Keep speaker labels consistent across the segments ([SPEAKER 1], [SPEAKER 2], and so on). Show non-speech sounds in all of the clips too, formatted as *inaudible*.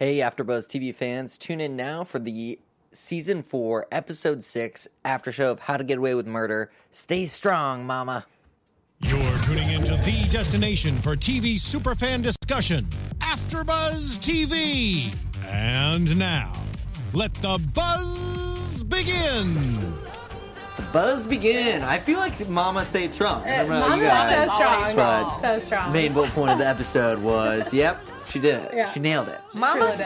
[SPEAKER 1] Hey, AfterBuzz TV fans, tune in now for the season four, episode six after show of How to Get Away with Murder. Stay strong, Mama.
[SPEAKER 2] You're tuning into the destination for TV superfan discussion, AfterBuzz TV. And now, let the buzz begin.
[SPEAKER 1] The buzz begin. I feel like Mama stayed strong. I don't know about
[SPEAKER 3] Mama's
[SPEAKER 1] you guys,
[SPEAKER 3] so strong.
[SPEAKER 1] but
[SPEAKER 3] So strong.
[SPEAKER 1] main bullet point of the episode was, yep, she did it.
[SPEAKER 3] Yeah.
[SPEAKER 1] She nailed it.
[SPEAKER 4] Mama's.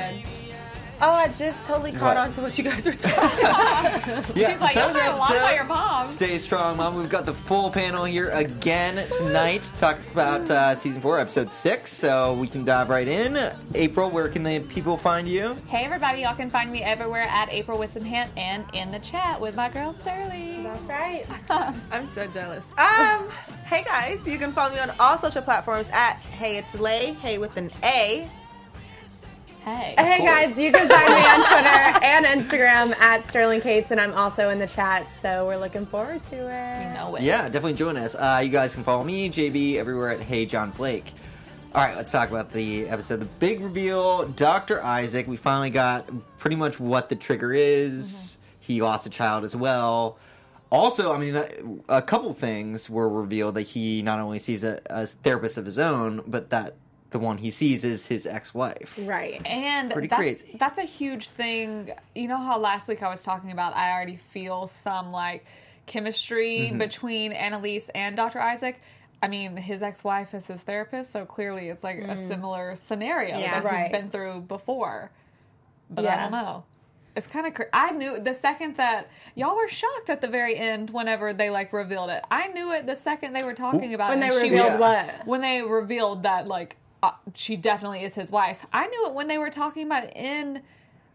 [SPEAKER 3] Truly did.
[SPEAKER 4] Oh, I just totally caught
[SPEAKER 1] What?
[SPEAKER 4] on to what you guys were talking about. *laughs*
[SPEAKER 1] Yeah,
[SPEAKER 5] She's like,
[SPEAKER 1] the
[SPEAKER 5] you
[SPEAKER 1] title of
[SPEAKER 5] learned a lot about your mom.
[SPEAKER 1] Stay strong, Mom. We've got the full panel here again tonight to talk about uh, season four, episode six. So we can dive right in. April, where can the people find you?
[SPEAKER 5] Hey everybody, y'all can find me everywhere at April Whisenhant and in the chat with my girl Sterling.
[SPEAKER 3] That's right. *laughs*
[SPEAKER 4] I'm so jealous. Um, hey guys, you can follow me on all social platforms at Hey It's Lay, Hey with an A.
[SPEAKER 5] Hey.
[SPEAKER 3] Hey guys, you can find me on Twitter *laughs* and Instagram at Sterling Cates, and I'm also in the chat, so we're looking forward to it.
[SPEAKER 5] You know it.
[SPEAKER 1] Yeah, definitely join us. Uh, you guys can follow me, JB, everywhere at Hey John Blake. All right, let's talk about the episode. The big reveal Dr. Isaac. We finally got pretty much what the trigger is. He lost a child as well. Also, I mean, a couple things were revealed that he not only sees a, a therapist of his own, but that the one he sees is his ex wife.
[SPEAKER 3] Right.
[SPEAKER 5] And
[SPEAKER 1] Pretty
[SPEAKER 5] that-
[SPEAKER 1] crazy.
[SPEAKER 5] That's a huge thing. You know how last week I was talking about I already feel some like chemistry
[SPEAKER 1] Mm-hmm.
[SPEAKER 5] between Annalise and Dr. Isaac. I mean, his ex-wife is his therapist, so clearly it's like a similar scenario
[SPEAKER 4] Yeah.
[SPEAKER 5] that
[SPEAKER 3] Right.
[SPEAKER 5] he's been through before. But I don't know. It's kind of. Cr- I knew the second that y'all were shocked at the very end whenever they like revealed it. I knew it the second they were talking about
[SPEAKER 3] When
[SPEAKER 5] it.
[SPEAKER 3] they
[SPEAKER 5] and she
[SPEAKER 3] revealed what?
[SPEAKER 5] when they revealed that like Uh, she definitely is his wife. I knew it when they were talking about it in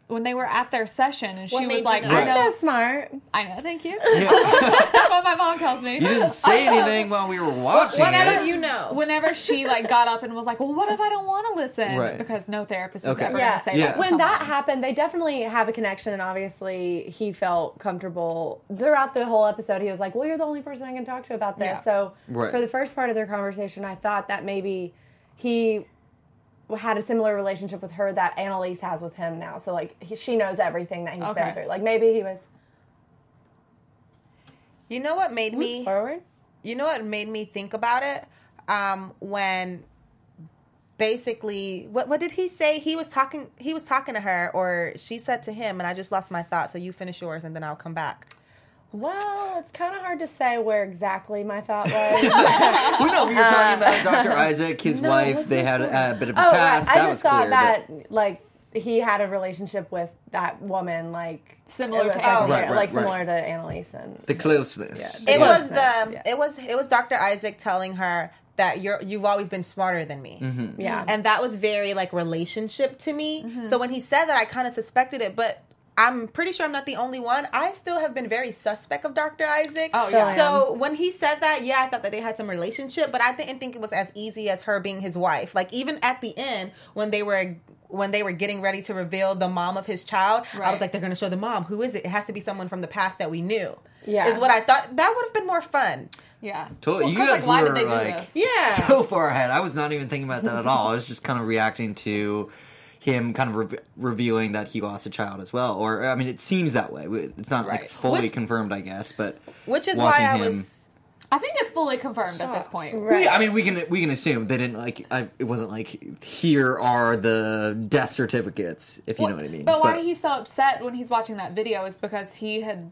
[SPEAKER 5] when they were at their session and
[SPEAKER 4] What
[SPEAKER 5] she was like,
[SPEAKER 4] know?
[SPEAKER 1] "I'm
[SPEAKER 5] know,
[SPEAKER 3] So smart.
[SPEAKER 5] I know, thank you. *laughs* That's what my mom tells me.
[SPEAKER 1] You didn't say *laughs* anything while we were watching
[SPEAKER 4] What
[SPEAKER 1] it.
[SPEAKER 4] did you know?
[SPEAKER 5] Whenever she like got up and was like, "Well, what if I don't want to listen?"
[SPEAKER 1] Right.
[SPEAKER 5] Because no therapist is
[SPEAKER 1] Okay.
[SPEAKER 5] ever
[SPEAKER 3] Yeah.
[SPEAKER 5] going to say
[SPEAKER 1] Yeah.
[SPEAKER 5] that. To
[SPEAKER 3] When that happened, they definitely have a connection, and obviously he felt comfortable throughout the whole episode. He was like, "Well, you're the only person I can talk to about this."
[SPEAKER 5] Yeah.
[SPEAKER 3] So
[SPEAKER 1] Right.
[SPEAKER 3] for the first part of their conversation, I thought that maybe he had a similar relationship with her that Annalise has with him now. So like he, she knows everything that he's
[SPEAKER 5] Okay.
[SPEAKER 3] been through. Like maybe he was
[SPEAKER 4] You know what made me?
[SPEAKER 3] forward.
[SPEAKER 4] You know what made me think about it? Um, when basically, what what did he say? He was talking. He was talking to her, or she said to him, and I just lost my thought. So you finish yours, and then I'll come back.
[SPEAKER 3] Well, it's kind of hard to say where exactly my thought was. *laughs*
[SPEAKER 1] We know we were talking about Dr. Isaac, his
[SPEAKER 4] No,
[SPEAKER 1] wife. They had a, a bit of a
[SPEAKER 3] Oh,
[SPEAKER 1] past.
[SPEAKER 3] right.
[SPEAKER 1] That
[SPEAKER 3] I
[SPEAKER 1] was
[SPEAKER 3] just thought
[SPEAKER 1] clear,
[SPEAKER 3] that like he had a relationship with that woman, like
[SPEAKER 5] Similar to
[SPEAKER 3] like,
[SPEAKER 5] Annalise.
[SPEAKER 1] Right, right,
[SPEAKER 3] like
[SPEAKER 1] right.
[SPEAKER 3] similar to Annalise and
[SPEAKER 1] the closeness.
[SPEAKER 3] Yeah.
[SPEAKER 4] It
[SPEAKER 3] Yes.
[SPEAKER 4] was the.
[SPEAKER 3] Yeah.
[SPEAKER 4] It was. It was Dr. Isaac telling her that you're. You've always been smarter than me.
[SPEAKER 1] Mm-hmm.
[SPEAKER 3] yeah.
[SPEAKER 4] and that was very like relationship to me. So when he said that, I kind of suspected it, but I'm pretty sure I'm not the only one. I still have been very suspect of Dr. Isaac.
[SPEAKER 5] Oh,
[SPEAKER 3] yeah.
[SPEAKER 4] So when he said that, yeah, I thought that they had some relationship, but I didn't think it was as easy as her being his wife. Like even at the end when they were when they were getting ready to reveal the mom of his child, I was like, they're going to show the mom. Who is it? It has to be someone from the past that we knew.
[SPEAKER 3] Yeah.
[SPEAKER 4] is what I thought. That would have been more fun.
[SPEAKER 5] yeah,
[SPEAKER 1] Totally.
[SPEAKER 5] Well,
[SPEAKER 1] you
[SPEAKER 5] 'cause,
[SPEAKER 1] guys
[SPEAKER 5] like,
[SPEAKER 1] were
[SPEAKER 5] did they do
[SPEAKER 1] like
[SPEAKER 5] this?
[SPEAKER 4] Yeah.
[SPEAKER 1] so far ahead. I was not even thinking about that at all. I was just kind of reacting to him kind of re- revealing that he lost a child as well. Or I mean, it seems that way. It's not like fully
[SPEAKER 4] Which-
[SPEAKER 1] confirmed, I guess, but
[SPEAKER 4] Which is why I
[SPEAKER 1] him-
[SPEAKER 4] was.
[SPEAKER 5] I think it's fully confirmed at this point.
[SPEAKER 3] Right.
[SPEAKER 1] Yeah, I mean, we can we can assume they didn't like. I, it wasn't like here are the death certificates, if you know what I mean.
[SPEAKER 5] But why he's so upset when he's watching that video is because he had.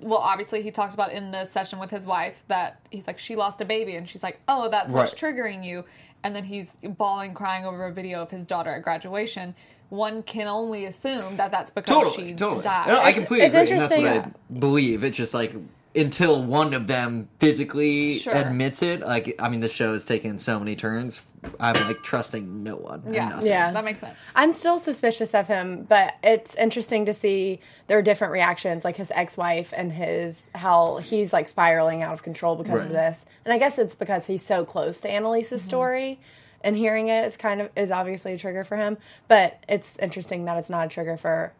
[SPEAKER 5] Well, obviously, he talked about in the session with his wife that he's like, she lost a baby, and she's like, oh, that's what's
[SPEAKER 1] Right.
[SPEAKER 5] triggering you. And then he's bawling, crying over a video of his daughter at graduation. One can only assume that that's because
[SPEAKER 1] totally,
[SPEAKER 5] she
[SPEAKER 1] totally.
[SPEAKER 5] died.
[SPEAKER 1] No, I completely
[SPEAKER 3] it's
[SPEAKER 1] agree, and that's what
[SPEAKER 3] interesting-
[SPEAKER 1] I uh, believe. It's just like until one of them physically
[SPEAKER 5] Sure.
[SPEAKER 1] admits it. Like, I mean, the show has taken so many turns. I'm like trusting no one.
[SPEAKER 5] yeah.
[SPEAKER 3] Yeah.
[SPEAKER 5] that makes sense.
[SPEAKER 3] I'm still suspicious of him, but it's interesting to see their different reactions, like his ex-wife and his how he's like spiraling out of control because
[SPEAKER 1] Right.
[SPEAKER 3] of this. And I guess it's because he's so close to Annalise's mm-hmm. story, and hearing it is kind of is obviously a trigger for him. But it's interesting that it's not a trigger for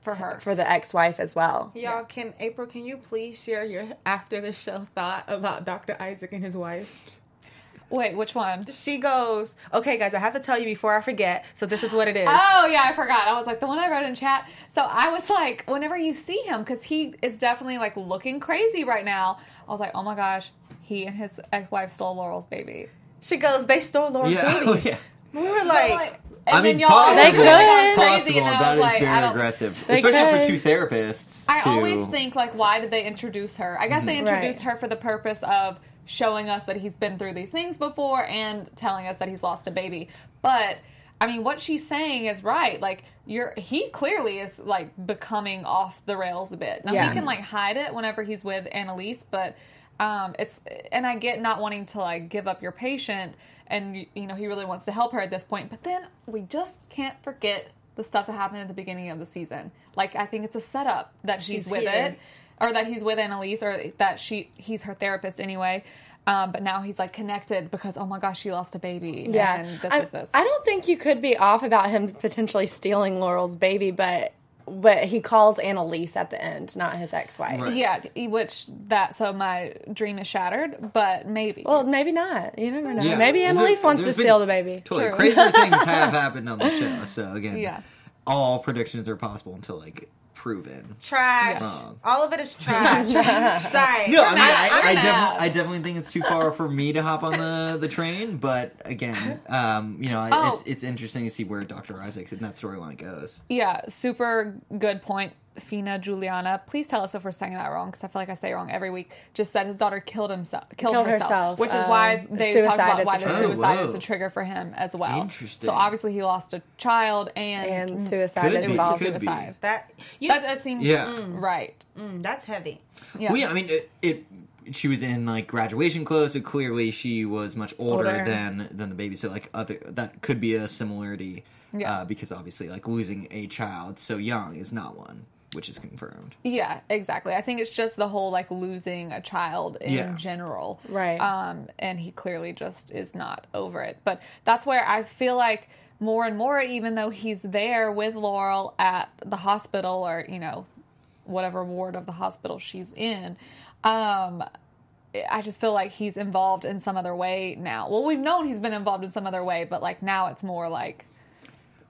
[SPEAKER 5] For her.
[SPEAKER 3] for the ex-wife as well.
[SPEAKER 4] Y'all, can April? Can you please share your after the show thought about Dr. Isaac and his wife?
[SPEAKER 5] Wait, which one?
[SPEAKER 4] She goes, "Okay, guys, I have to tell you before I forget. So this is what it is."
[SPEAKER 5] Oh yeah, I forgot. I was like the one I wrote in chat. So I was like, whenever you see him, because he is definitely like looking crazy right now. I was like, oh my gosh, he and his ex-wife stole Laurel's baby.
[SPEAKER 4] She goes, "They stole Laurel's
[SPEAKER 1] Yeah, *laughs*
[SPEAKER 4] baby."
[SPEAKER 1] oh, yeah.
[SPEAKER 4] We were like,
[SPEAKER 5] Like, and
[SPEAKER 1] I mean,
[SPEAKER 5] then y'all
[SPEAKER 1] possible.
[SPEAKER 3] They could.
[SPEAKER 5] "Oh, it's
[SPEAKER 1] Possible.
[SPEAKER 5] and I
[SPEAKER 1] That
[SPEAKER 5] was
[SPEAKER 1] is
[SPEAKER 5] like,
[SPEAKER 1] very aggressive,
[SPEAKER 3] They
[SPEAKER 1] especially for two therapists.
[SPEAKER 5] I
[SPEAKER 1] to,
[SPEAKER 5] always think like, why did they introduce her? I guess they
[SPEAKER 1] Mm-hmm.
[SPEAKER 5] introduced
[SPEAKER 3] Right.
[SPEAKER 5] her for the purpose of showing us that he's been through these things before and telling us that he's lost a baby. But I mean, what she's saying is right. Like you're, he clearly is like becoming off the rails a bit. Now
[SPEAKER 3] Yeah.
[SPEAKER 5] he can like hide it whenever he's with Annalise, but um, it's and I get not wanting to like give up your patient, and you, know he really wants to help her at this point. But then we just can't forget the stuff that happened at the beginning of the season. Like I think it's a setup that she's,
[SPEAKER 4] She's
[SPEAKER 5] with
[SPEAKER 4] here.
[SPEAKER 5] it, or that he's with Annalise, or that she he's her therapist anyway. Um, but now he's like connected because oh my gosh, she lost a baby.
[SPEAKER 3] Yeah,
[SPEAKER 5] and this
[SPEAKER 3] I,
[SPEAKER 5] is this.
[SPEAKER 3] I don't think you could be off about him potentially stealing Laurel's baby, but but he calls Annalise at the end, not his ex-wife.
[SPEAKER 1] Right.
[SPEAKER 5] yeah, which that so my dream is shattered, but maybe.
[SPEAKER 3] Well, maybe not. You never know.
[SPEAKER 1] Yeah.
[SPEAKER 3] Maybe
[SPEAKER 1] There-
[SPEAKER 3] Annalise wants to steal the baby.
[SPEAKER 1] Totally,
[SPEAKER 5] True.
[SPEAKER 1] crazier things *laughs* have happened on the show. So again,
[SPEAKER 5] Yeah.
[SPEAKER 1] all predictions are possible until like proven.
[SPEAKER 4] trash.
[SPEAKER 1] Wrong.
[SPEAKER 4] All of it is trash. *laughs* Sorry.
[SPEAKER 1] No, I mean, I,
[SPEAKER 5] I'm
[SPEAKER 1] I, definitely, think it's too far for me to hop on the, the train. But again, um, you know,
[SPEAKER 5] Oh.
[SPEAKER 1] it's it's interesting to see where Dr. Isaac and that storyline goes.
[SPEAKER 5] Yeah, super good point, Fina Juliana. Please tell us if we're saying that wrong because I feel like I say it wrong every week. Just said his daughter killed himself, killed,
[SPEAKER 3] Killed
[SPEAKER 5] herself,
[SPEAKER 3] herself.
[SPEAKER 5] which is
[SPEAKER 3] Um,
[SPEAKER 5] why they talked about why the
[SPEAKER 3] trigger.
[SPEAKER 5] suicide
[SPEAKER 1] Oh,
[SPEAKER 5] is a trigger for him as well.
[SPEAKER 1] Interesting.
[SPEAKER 5] So obviously he lost a child and,
[SPEAKER 3] And suicide
[SPEAKER 1] Could
[SPEAKER 3] is
[SPEAKER 1] be,
[SPEAKER 5] it was
[SPEAKER 3] involved.
[SPEAKER 1] could be.
[SPEAKER 5] suicide.
[SPEAKER 4] that you,
[SPEAKER 5] That, that seems
[SPEAKER 1] Yeah.
[SPEAKER 5] right.
[SPEAKER 4] mm, that's heavy.
[SPEAKER 5] Yeah.
[SPEAKER 1] Well, yeah, I mean, it, it. She was in like graduation clothes, so clearly she was much older,
[SPEAKER 3] Older.
[SPEAKER 1] than than the baby. So like other that could be a similarity.
[SPEAKER 5] Yeah.
[SPEAKER 1] Uh, because obviously, like losing a child so young is not one, which is confirmed.
[SPEAKER 5] Yeah, exactly. I think it's just the whole like losing a child in
[SPEAKER 1] Yeah.
[SPEAKER 5] general.
[SPEAKER 3] Right.
[SPEAKER 5] Um, and he clearly just is not over it. But that's where I feel like more and more, even though he's there with Laurel at the hospital or, you know, whatever ward of the hospital she's in, um, I just feel like he's involved in some other way now. Well, we've known he's been involved in some other way, but like now it's more like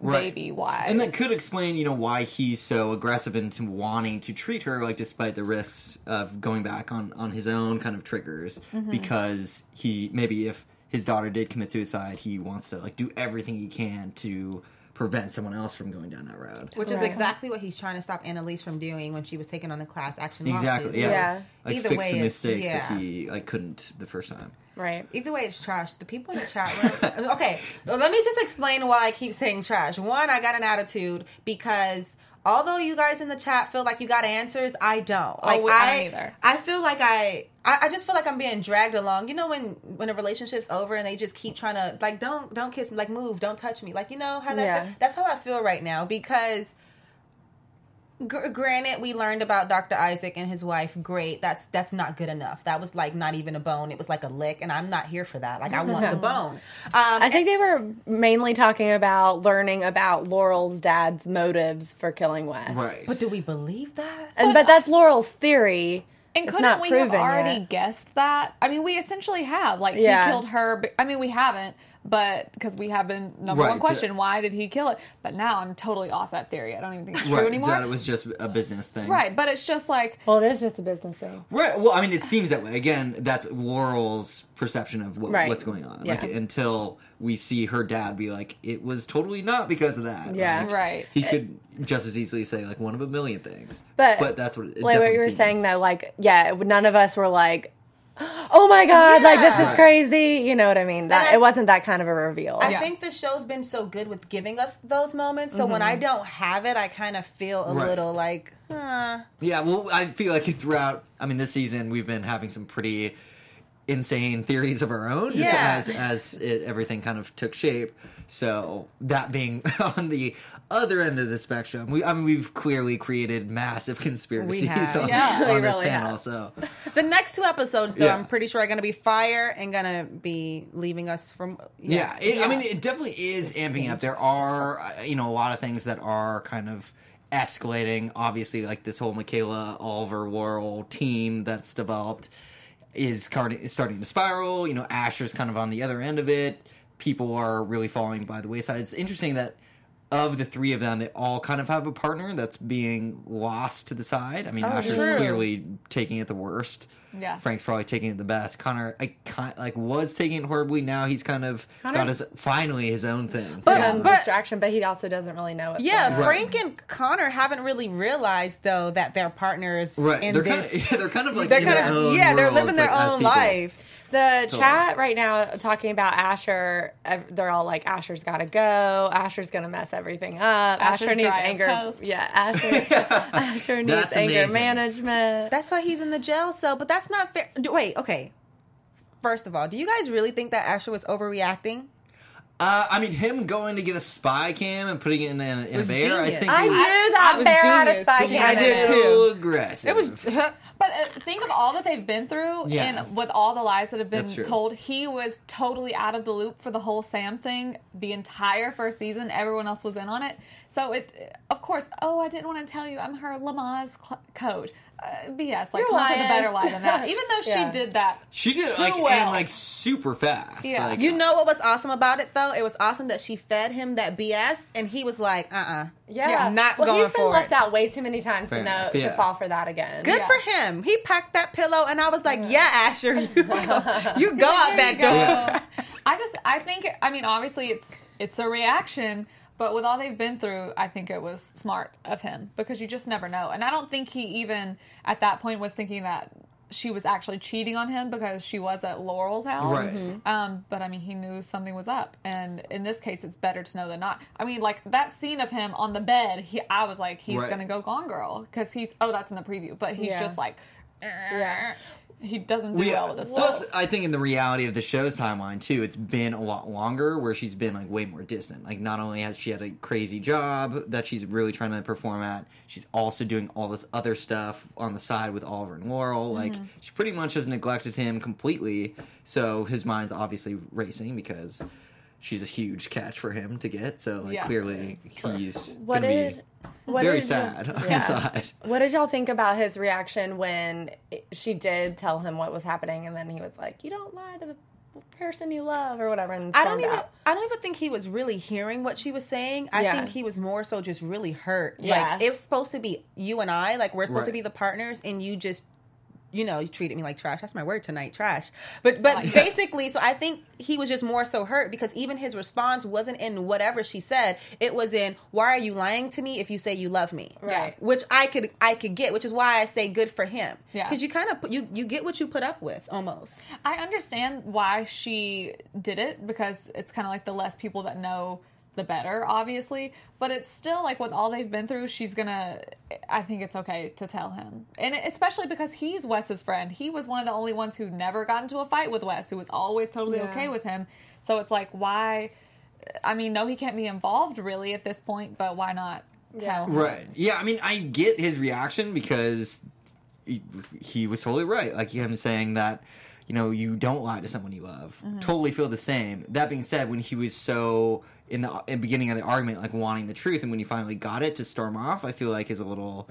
[SPEAKER 1] Right.
[SPEAKER 5] baby wise.
[SPEAKER 1] And that could explain, you know, why he's so aggressive into wanting to treat her, like despite the risks of going back on on his own kind of triggers,
[SPEAKER 5] Mm-hmm.
[SPEAKER 1] because he maybe if his daughter did commit suicide, he wants to like do everything he can to prevent someone else from going down that road.
[SPEAKER 4] Which is exactly what he's trying to stop Annalise from doing when she was taking on the class action
[SPEAKER 1] Exactly.
[SPEAKER 4] lawsuits.
[SPEAKER 1] Yeah.
[SPEAKER 3] Yeah.
[SPEAKER 1] Like
[SPEAKER 4] Either
[SPEAKER 1] fix
[SPEAKER 4] way,
[SPEAKER 1] the mistakes
[SPEAKER 4] yeah.
[SPEAKER 1] that he like couldn't the first time.
[SPEAKER 3] Right.
[SPEAKER 4] Either way, it's trash. The people in the chat room. *laughs* okay, well, let me just explain why I keep saying trash. One, I got an attitude because although you guys in the chat feel like you got answers, I don't. Oh, like
[SPEAKER 5] we- I
[SPEAKER 4] I,
[SPEAKER 5] don't either.
[SPEAKER 4] I feel like I, I, I just feel like I'm being dragged along. You know when when a relationship's over and they just keep trying to like don't don't kiss me, like move, don't touch me, like you know how that.
[SPEAKER 3] Yeah.
[SPEAKER 4] that's how I feel right now because. Gr- granted, we learned about Dr. Isaac and his wife. Great, that's that's not good enough. That was like not even a bone; it was like a lick, and I'm not here for that. Like I *laughs* want the bone. Um,
[SPEAKER 3] I think they were mainly talking about learning about Laurel's dad's motives for killing Wes.
[SPEAKER 1] Right.
[SPEAKER 4] but do we believe that?
[SPEAKER 3] And but that's Laurel's theory.
[SPEAKER 5] And
[SPEAKER 3] It's
[SPEAKER 5] couldn't we have
[SPEAKER 3] proven
[SPEAKER 5] already
[SPEAKER 3] yet.
[SPEAKER 5] guessed that? I mean, we essentially have. Like,
[SPEAKER 3] Yeah.
[SPEAKER 5] he killed her. But, I mean, we haven't, but because we have been number
[SPEAKER 1] Right,
[SPEAKER 5] one question: why did he kill it? But now I'm totally off that theory. I don't even think it's true anymore.
[SPEAKER 1] That it was just a business thing.
[SPEAKER 5] right, but it's just like
[SPEAKER 3] Well, it is just a business thing.
[SPEAKER 1] Right. Well, I mean, it seems that way. Again, that's Laurel's perception of what,
[SPEAKER 3] Right.
[SPEAKER 1] what's going on.
[SPEAKER 3] Yeah.
[SPEAKER 1] Like until we see her dad be like, "It was totally not because of that."
[SPEAKER 3] Yeah.
[SPEAKER 1] Like,
[SPEAKER 5] Right.
[SPEAKER 1] He could just as easily say like one of a million things.
[SPEAKER 3] But,
[SPEAKER 1] but that's what. It
[SPEAKER 3] like what you were
[SPEAKER 1] seems.
[SPEAKER 3] saying though, like yeah, none of us were like, *gasps* oh my god, like this is crazy. You know what I mean? That
[SPEAKER 4] I-
[SPEAKER 3] it wasn't that kind of a reveal.
[SPEAKER 4] I
[SPEAKER 5] Yeah.
[SPEAKER 4] think the show's been so good with giving us those moments. So when I mm-hmm. don't have it, I kind of feel a
[SPEAKER 1] Right.
[SPEAKER 4] little like, huh.
[SPEAKER 1] Yeah. Well, I feel like throughout. I mean, this season we've been having some pretty insane theories of our own,
[SPEAKER 4] Yeah.
[SPEAKER 1] as as it, everything kind of took shape. So that being *laughs* on the other end of the spectrum, we I mean we've clearly created massive conspiracies
[SPEAKER 4] have.
[SPEAKER 1] on,
[SPEAKER 5] Yeah,
[SPEAKER 1] on this
[SPEAKER 3] really
[SPEAKER 1] panel.
[SPEAKER 3] have.
[SPEAKER 1] So
[SPEAKER 4] The next two episodes, though,
[SPEAKER 1] Yeah.
[SPEAKER 4] I'm pretty sure are going to be fire and going to be leaving us from.
[SPEAKER 1] Yeah, it, I mean, it definitely is amping up. There are, uh, you know, a lot of things that are kind of escalating. Obviously, like this whole Michaela Oliver Laurel team that's developed. is starting is starting to spiral. You know, Asher's kind of on the other end of it. People are really falling by the wayside. It's interesting that of the three of them, they all kind of have a partner that's being lost to the side. I mean, oh, Asher's
[SPEAKER 4] true.
[SPEAKER 1] clearly taking it the worst.
[SPEAKER 5] Yeah.
[SPEAKER 1] Frank's probably taking it the best. Connor, I kind like was taking it horribly. Now he's kind of
[SPEAKER 3] Connor-
[SPEAKER 1] got his finally his own thing.
[SPEAKER 4] But-
[SPEAKER 3] Some
[SPEAKER 4] but-
[SPEAKER 3] distraction, but he also doesn't really know it.
[SPEAKER 4] Yeah,
[SPEAKER 1] Right.
[SPEAKER 4] Frank and Connor haven't really realized though that their partners
[SPEAKER 1] right,
[SPEAKER 4] in
[SPEAKER 1] they're
[SPEAKER 4] this.
[SPEAKER 1] kind of, *laughs* they're kind of like
[SPEAKER 4] they're
[SPEAKER 1] in
[SPEAKER 4] kind
[SPEAKER 1] their
[SPEAKER 4] of
[SPEAKER 1] own
[SPEAKER 4] yeah, they're living their
[SPEAKER 1] like, as
[SPEAKER 4] own
[SPEAKER 1] people.
[SPEAKER 4] life.
[SPEAKER 3] The chat right now talking about Asher, they're all like, Asher's got to go. Asher's going to mess everything up.
[SPEAKER 5] Asher's
[SPEAKER 3] Asher needs anger.
[SPEAKER 5] toast.
[SPEAKER 3] Yeah, Asher, *laughs* Asher needs
[SPEAKER 1] That's
[SPEAKER 3] anger
[SPEAKER 1] amazing.
[SPEAKER 3] management.
[SPEAKER 4] That's why he's in the jail cell. But that's not fair. Wait, okay. First of all, do you guys really think that Asher was overreacting?
[SPEAKER 1] Uh, I mean, him going to get a spy cam and putting it in a, in a
[SPEAKER 4] Was
[SPEAKER 1] bear, I think
[SPEAKER 3] I
[SPEAKER 1] is
[SPEAKER 3] knew that
[SPEAKER 4] I was
[SPEAKER 3] bear had a
[SPEAKER 4] genius.
[SPEAKER 3] spy
[SPEAKER 4] I did too.
[SPEAKER 1] too aggressive.
[SPEAKER 4] It was.
[SPEAKER 5] But uh, think of all that they've been through,
[SPEAKER 1] Yeah.
[SPEAKER 5] and with all the lies that have been told. He was totally out of the loop for the whole Sam thing. The entire first season, everyone else was in on it. So it, of course, oh, I didn't want to tell you, I'm her Lamaze cl- coach. Uh, BS. Like,
[SPEAKER 3] You're
[SPEAKER 5] come up with a
[SPEAKER 3] lying.
[SPEAKER 5] better lie than that. *laughs* Even though she
[SPEAKER 3] Yeah.
[SPEAKER 5] did that,
[SPEAKER 1] She did
[SPEAKER 5] too
[SPEAKER 1] like
[SPEAKER 5] well.
[SPEAKER 1] and like super fast.
[SPEAKER 5] Yeah.
[SPEAKER 1] Like,
[SPEAKER 4] You know what was awesome about it though? It was awesome that she fed him that BS, and he was like, "Uh, uh
[SPEAKER 3] Yeah,
[SPEAKER 5] Yeah,
[SPEAKER 4] not
[SPEAKER 3] well,
[SPEAKER 4] going
[SPEAKER 3] he's been
[SPEAKER 4] for
[SPEAKER 3] left
[SPEAKER 4] it.
[SPEAKER 3] out way too many times
[SPEAKER 1] Fair
[SPEAKER 3] to know
[SPEAKER 1] enough,
[SPEAKER 3] to fall for that again.
[SPEAKER 4] Good
[SPEAKER 5] Yeah.
[SPEAKER 4] for him. He packed that pillow, and I was like, "Yeah, Asher, you go, *laughs* you go out
[SPEAKER 5] There
[SPEAKER 4] that
[SPEAKER 5] you
[SPEAKER 4] door."
[SPEAKER 5] go. I just, I think, I mean, obviously, it's it's a reaction, but with all they've been through, I think it was smart of him because you just never know. And I don't think he even at that point was thinking that she was actually cheating on him because she was at Laurel's house.
[SPEAKER 1] Right.
[SPEAKER 5] Um, but I mean, he knew something was up, and in this case, it's better to know than not. I mean, like that scene of him on the bed, he, I was like, he's
[SPEAKER 1] Right.
[SPEAKER 5] gonna go Gone Girl because he's. Oh, that's in the preview, but he's
[SPEAKER 3] Yeah.
[SPEAKER 5] just like.
[SPEAKER 3] Yeah.
[SPEAKER 5] He doesn't do
[SPEAKER 1] We-
[SPEAKER 5] well with this
[SPEAKER 1] plus,
[SPEAKER 5] stuff.
[SPEAKER 1] I think in the reality of the show's timeline too, it's been a lot longer where she's been like way more distant. Like not only has she had a crazy job that she's really trying to perform at, she's also doing all this other stuff on the side with Oliver and Laurel. Like
[SPEAKER 5] Mm-hmm.
[SPEAKER 1] she pretty much has neglected him completely. So his mind's obviously racing because she's a huge catch for him to get. So like
[SPEAKER 5] Yeah.
[SPEAKER 1] clearly he's
[SPEAKER 3] What
[SPEAKER 1] gonna
[SPEAKER 3] did?
[SPEAKER 1] be
[SPEAKER 3] What
[SPEAKER 1] very
[SPEAKER 3] did-
[SPEAKER 1] sad on
[SPEAKER 3] Yeah.
[SPEAKER 1] the side.
[SPEAKER 3] What did y'all think about his reaction when she did tell him what was happening, and then he was like, "You don't lie to the person you love," or whatever, and
[SPEAKER 4] I don't even.
[SPEAKER 3] out.
[SPEAKER 4] I don't even think he was really hearing what she was saying. I
[SPEAKER 3] Yeah.
[SPEAKER 4] think he was more so just really hurt.
[SPEAKER 3] Yeah.
[SPEAKER 4] Like it was supposed to be you and I. Like we're supposed to be the partners, and you just. You know, you treated me like trash. That's my word tonight, trash. But but oh,
[SPEAKER 5] like that.
[SPEAKER 4] basically, so I think he was just more so hurt because even his response wasn't in whatever she said. It was in, "Why are you lying to me if you say you love me?"
[SPEAKER 3] Right.
[SPEAKER 4] Which I could I could get, which is why I say good for him.
[SPEAKER 5] Yeah.
[SPEAKER 4] Because you kind of you you get what you put up with almost.
[SPEAKER 5] I understand why she did it because it's kind of like the less people that know, the better, obviously. But it's still like with all they've been through, she's gonna. I think it's okay to tell him, and especially because he's Wes's friend. He was one of the only ones who never got into a fight with Wes, who was always totally
[SPEAKER 3] Yeah.
[SPEAKER 5] okay with him. So it's like, why? I mean, no, he can't be involved really at this point, but why not tell him?
[SPEAKER 1] Right. Yeah, I mean, I get his reaction because he, he was totally right. Like him saying that, you know, you don't lie to someone you love.
[SPEAKER 5] Mm-hmm.
[SPEAKER 1] Totally feel the same. That being said, when he was so in the, in the beginning of the argument, like wanting the truth, and when you finally got it to storm off, I feel like is a little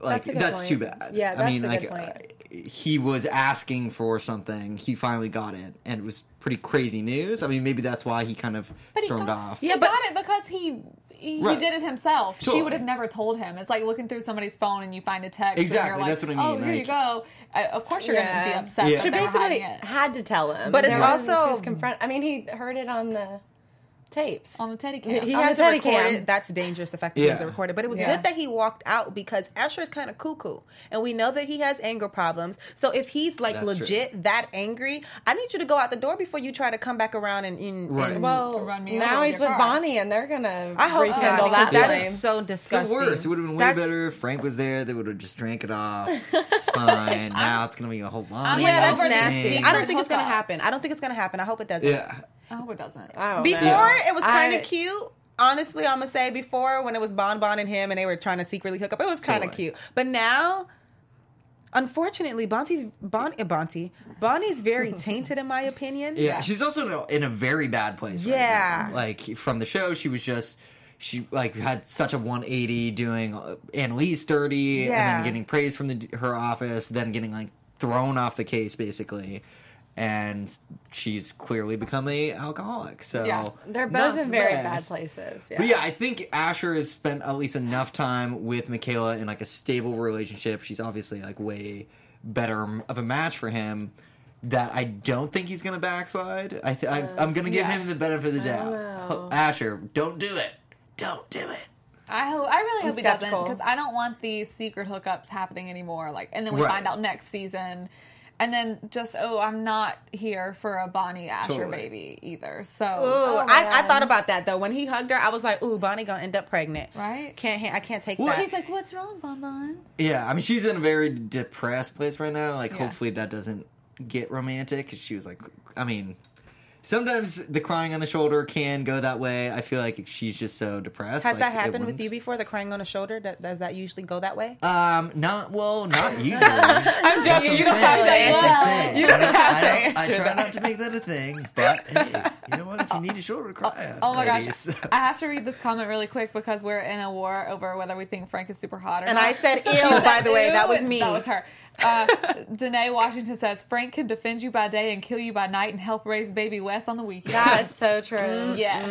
[SPEAKER 1] like
[SPEAKER 3] That's
[SPEAKER 1] that's, too bad.
[SPEAKER 3] Yeah,
[SPEAKER 1] I mean,
[SPEAKER 3] a
[SPEAKER 1] like
[SPEAKER 3] point.
[SPEAKER 1] uh, he was asking for something, he finally got it, and it was pretty crazy news. I mean, maybe that's why he kind of
[SPEAKER 5] But he
[SPEAKER 1] stormed
[SPEAKER 5] got,
[SPEAKER 1] off.
[SPEAKER 5] He
[SPEAKER 4] Yeah, but-
[SPEAKER 5] got it because he he, he
[SPEAKER 1] Right.
[SPEAKER 5] did it himself. She would have never told him. It's like looking through somebody's phone and you find a text.
[SPEAKER 1] Exactly,
[SPEAKER 5] And you're like,
[SPEAKER 1] that's what I mean.
[SPEAKER 5] Oh,
[SPEAKER 1] mean,
[SPEAKER 5] here you go. Uh, of course, you're going to be upset.
[SPEAKER 1] Yeah.
[SPEAKER 3] She basically
[SPEAKER 5] it
[SPEAKER 3] had to tell him,
[SPEAKER 4] But it's
[SPEAKER 3] There
[SPEAKER 4] also-
[SPEAKER 3] confront. I mean, he heard it on the tapes.
[SPEAKER 5] on the Teddy cam.
[SPEAKER 4] He
[SPEAKER 3] On
[SPEAKER 4] has
[SPEAKER 3] the
[SPEAKER 4] to record
[SPEAKER 3] Teddycam.
[SPEAKER 4] it. That's dangerous. The fact that he has to
[SPEAKER 1] Yeah.
[SPEAKER 4] record it. But it was
[SPEAKER 3] Yeah.
[SPEAKER 4] good that he walked out because Asher's kind of cuckoo, and we know that he has anger problems. So if he's like
[SPEAKER 1] That's
[SPEAKER 4] legit that angry, I need you to go out the door before you try to come back around and. and,
[SPEAKER 1] Right.
[SPEAKER 4] and-
[SPEAKER 3] Well,
[SPEAKER 5] Run me
[SPEAKER 3] now he's
[SPEAKER 5] with
[SPEAKER 3] with
[SPEAKER 5] car.
[SPEAKER 3] Bonnie, and they're gonna
[SPEAKER 4] I hope
[SPEAKER 3] rekindle
[SPEAKER 4] not because
[SPEAKER 3] that
[SPEAKER 4] that so
[SPEAKER 1] the
[SPEAKER 4] disgusting.
[SPEAKER 1] worst. It would have been way
[SPEAKER 4] That's-
[SPEAKER 1] better if Frank was there. They would have just drank it off. *laughs* Fine. now it's gonna be a whole lot.
[SPEAKER 4] Yeah, that's nasty. I don't think it's gonna happen. I don't think it's gonna happen. I hope it doesn't.
[SPEAKER 1] Yeah.
[SPEAKER 5] I hope it doesn't.
[SPEAKER 3] I don't
[SPEAKER 4] Before
[SPEAKER 3] know.
[SPEAKER 4] it was kind
[SPEAKER 3] I-
[SPEAKER 4] of cute. Honestly, I'm gonna say before when it was Bon Bon and him and they were trying to secretly hook up, it was kind of
[SPEAKER 1] Totally.
[SPEAKER 4] cute. But now, unfortunately, Bonte's Bon Bonte Bonnie's very *laughs* tainted in my opinion.
[SPEAKER 1] Yeah, she's also in a, in a very bad place. right
[SPEAKER 4] Yeah.
[SPEAKER 1] now. like from the show, she was just she like had such a 180 doing uh, Annalise dirty, and
[SPEAKER 4] Yeah.
[SPEAKER 1] then getting praise from the her office, then getting like thrown off the case basically, and she's clearly become a alcoholic. So
[SPEAKER 5] Yeah.
[SPEAKER 3] They're both in very
[SPEAKER 1] best.
[SPEAKER 3] bad places. Yeah.
[SPEAKER 1] But yeah, I think Asher has spent at least enough time with Michaela in like a stable relationship. She's obviously like way better of a match for him. That I don't think he's gonna backslide. I th- I, uh, I'm gonna give
[SPEAKER 5] yeah.
[SPEAKER 1] him the benefit of the doubt. Asher, don't do it. Don't do it.
[SPEAKER 5] I hope. I really hope he doesn't because I don't want these secret hookups happening anymore. Like, and then we
[SPEAKER 1] Right.
[SPEAKER 5] find out next season, and then just oh, I'm not here for a Bonnie Asher
[SPEAKER 1] Totally.
[SPEAKER 5] baby either. So
[SPEAKER 4] Ooh,
[SPEAKER 3] my
[SPEAKER 4] I, I thought about that though. When he hugged her, I was like, "Ooh, Bonnie gonna end up pregnant."
[SPEAKER 5] Right.
[SPEAKER 4] Can't ha- I can't take that.
[SPEAKER 1] Well,
[SPEAKER 4] that.
[SPEAKER 5] he's like, "What's wrong, Bon Bon?"
[SPEAKER 1] Yeah, I mean she's in a very depressed place right now. Like
[SPEAKER 5] Yeah.
[SPEAKER 1] hopefully that doesn't get romantic. 'cause She was like, I mean, sometimes the crying on the shoulder can go that way. I feel like she's just so depressed.
[SPEAKER 4] Has
[SPEAKER 1] like,
[SPEAKER 4] that happened with you before? The crying on the shoulder? Does that usually go that way?
[SPEAKER 1] Um, not well, not *laughs* usually.
[SPEAKER 4] I'm joking. You don't have to answer. You don't have to
[SPEAKER 1] I,
[SPEAKER 4] answer
[SPEAKER 1] I try
[SPEAKER 4] that.
[SPEAKER 1] not to make that a thing, but hey, you know what? If you need a shoulder to cry, at,
[SPEAKER 5] Oh my
[SPEAKER 1] ladies.
[SPEAKER 5] gosh! I have to read this comment really quick because we're in a war over whether we think Frank is super hot or
[SPEAKER 4] And
[SPEAKER 5] not.
[SPEAKER 4] And *laughs* I said, "Ew." By the way, that was me.
[SPEAKER 5] That was her. Uh, *laughs* Danae Washington says Frank can defend you by day and kill you by night and help raise baby Wes on the weekend.
[SPEAKER 3] That is so true.
[SPEAKER 5] yes.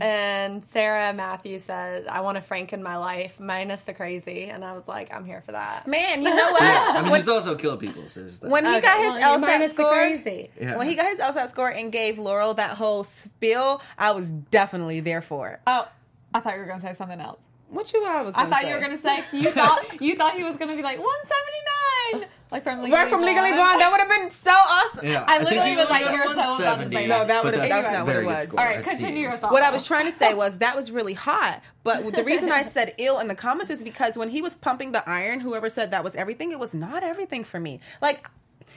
[SPEAKER 3] And Sarah Matthews said, I want a Frank in my life, minus the crazy. And I was like, I'm here for that.
[SPEAKER 4] Man, you know what? *laughs*
[SPEAKER 1] I mean,
[SPEAKER 4] when,
[SPEAKER 1] he's also killed people. So there's
[SPEAKER 4] when he
[SPEAKER 3] Okay,
[SPEAKER 4] got his
[SPEAKER 3] well,
[SPEAKER 4] LSAT score,
[SPEAKER 3] crazy.
[SPEAKER 1] Yeah.
[SPEAKER 4] when he got his LSAT score and gave Laurel that whole spiel, I was definitely there for it.
[SPEAKER 5] Oh, I thought you were going to say something else.
[SPEAKER 4] What you I was?
[SPEAKER 5] I thought you were going to say you thought you thought he was going to be like 179, like from Legally
[SPEAKER 4] Right from Legally Blonde. That would have been so awesome.
[SPEAKER 1] yeah,
[SPEAKER 5] I
[SPEAKER 1] think
[SPEAKER 5] literally
[SPEAKER 1] he
[SPEAKER 5] was like,
[SPEAKER 1] would've
[SPEAKER 5] you're so about to say
[SPEAKER 4] No, that would've-
[SPEAKER 1] that's
[SPEAKER 4] that's not what
[SPEAKER 1] very
[SPEAKER 4] it was.
[SPEAKER 1] score,
[SPEAKER 5] All right,
[SPEAKER 1] it
[SPEAKER 5] continue your
[SPEAKER 1] seems.
[SPEAKER 5] thought.
[SPEAKER 4] What I was trying to say was that was really hot. But the *laughs* reason I said ill in the comments is because when he was pumping the iron, whoever said that was everything, it was not everything for me. Like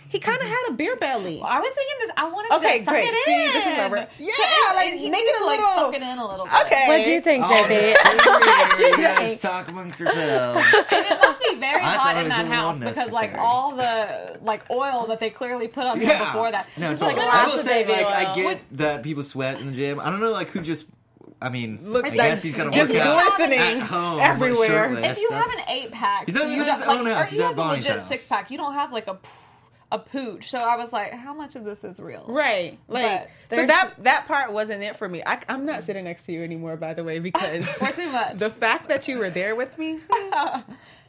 [SPEAKER 4] he kind of mm-hmm. had a beer belly.
[SPEAKER 5] I was thinking this. I wanted to
[SPEAKER 4] Okay,
[SPEAKER 5] just suck
[SPEAKER 4] great.
[SPEAKER 5] it
[SPEAKER 4] See,
[SPEAKER 5] in.
[SPEAKER 4] this is where we're- Yeah,
[SPEAKER 5] So-
[SPEAKER 4] like,
[SPEAKER 5] and he
[SPEAKER 4] make it a
[SPEAKER 5] to, like
[SPEAKER 4] little-
[SPEAKER 5] suck it in a little bit.
[SPEAKER 4] Okay.
[SPEAKER 3] What do you think, JB?
[SPEAKER 1] sorry, *laughs* you guys talk amongst yourselves. *laughs*
[SPEAKER 5] And it must be very
[SPEAKER 1] I
[SPEAKER 5] hot in that house because like all the like oil that they clearly put on
[SPEAKER 1] Yeah.
[SPEAKER 5] before that.
[SPEAKER 1] No,
[SPEAKER 5] It's
[SPEAKER 1] totally.
[SPEAKER 5] like
[SPEAKER 1] I will say,
[SPEAKER 3] baby
[SPEAKER 1] like, I
[SPEAKER 3] oil.
[SPEAKER 1] get that people sweat in the gym. I don't know, like, who just. I mean,
[SPEAKER 4] Looks
[SPEAKER 1] I
[SPEAKER 4] like
[SPEAKER 1] guess he's gonna
[SPEAKER 4] just
[SPEAKER 1] work out
[SPEAKER 4] glistening
[SPEAKER 1] at home
[SPEAKER 4] everywhere.
[SPEAKER 5] if you have an eight pack,
[SPEAKER 1] He's not
[SPEAKER 5] you
[SPEAKER 1] even his
[SPEAKER 5] don't-
[SPEAKER 1] own
[SPEAKER 5] like,
[SPEAKER 1] house.
[SPEAKER 5] Or
[SPEAKER 1] He's
[SPEAKER 5] he
[SPEAKER 1] at
[SPEAKER 5] has a
[SPEAKER 1] Bonnie's
[SPEAKER 5] legit
[SPEAKER 1] house.
[SPEAKER 5] six pack. You don't have like a a pooch. So I was like, how much of this is real?
[SPEAKER 4] Right. Like so that that part wasn't it for me. I, I'm not sitting next to you anymore, by the way, because *laughs*
[SPEAKER 5] Or too much.
[SPEAKER 4] the fact that you were there with me. *laughs*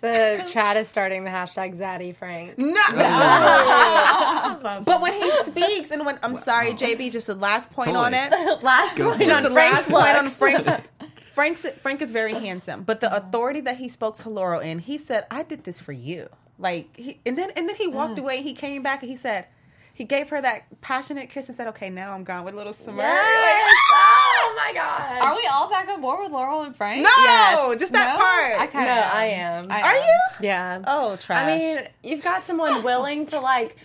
[SPEAKER 3] The chat is starting the hashtag Zaddy Frank.
[SPEAKER 4] No. *laughs* but when he speaks, and when I'm sorry, JB, just the last point on it.
[SPEAKER 3] Last
[SPEAKER 1] Go
[SPEAKER 3] point
[SPEAKER 4] Just
[SPEAKER 3] on
[SPEAKER 4] the
[SPEAKER 3] Frank's
[SPEAKER 4] last point on
[SPEAKER 3] looks.
[SPEAKER 4] Frank's. Frank's Frank is very handsome, but the authority that he spoke to Laurel in, he said, "I did this for you." Like, he, and then and then he walked mm. away. He came back and he said, he gave her that passionate kiss and said, "Okay, now I'm gone with a little smirk."
[SPEAKER 3] Yes. *laughs* Oh my god.
[SPEAKER 5] Are we all back on board with Laurel and Frank?
[SPEAKER 4] No,
[SPEAKER 3] Yes.
[SPEAKER 4] just that
[SPEAKER 5] No?
[SPEAKER 4] part.
[SPEAKER 5] I
[SPEAKER 3] no,
[SPEAKER 5] kind of.
[SPEAKER 3] I am.
[SPEAKER 5] I
[SPEAKER 4] Are
[SPEAKER 5] am.
[SPEAKER 4] you?
[SPEAKER 3] yeah.
[SPEAKER 4] Oh, trash.
[SPEAKER 3] I mean, you've got someone willing to like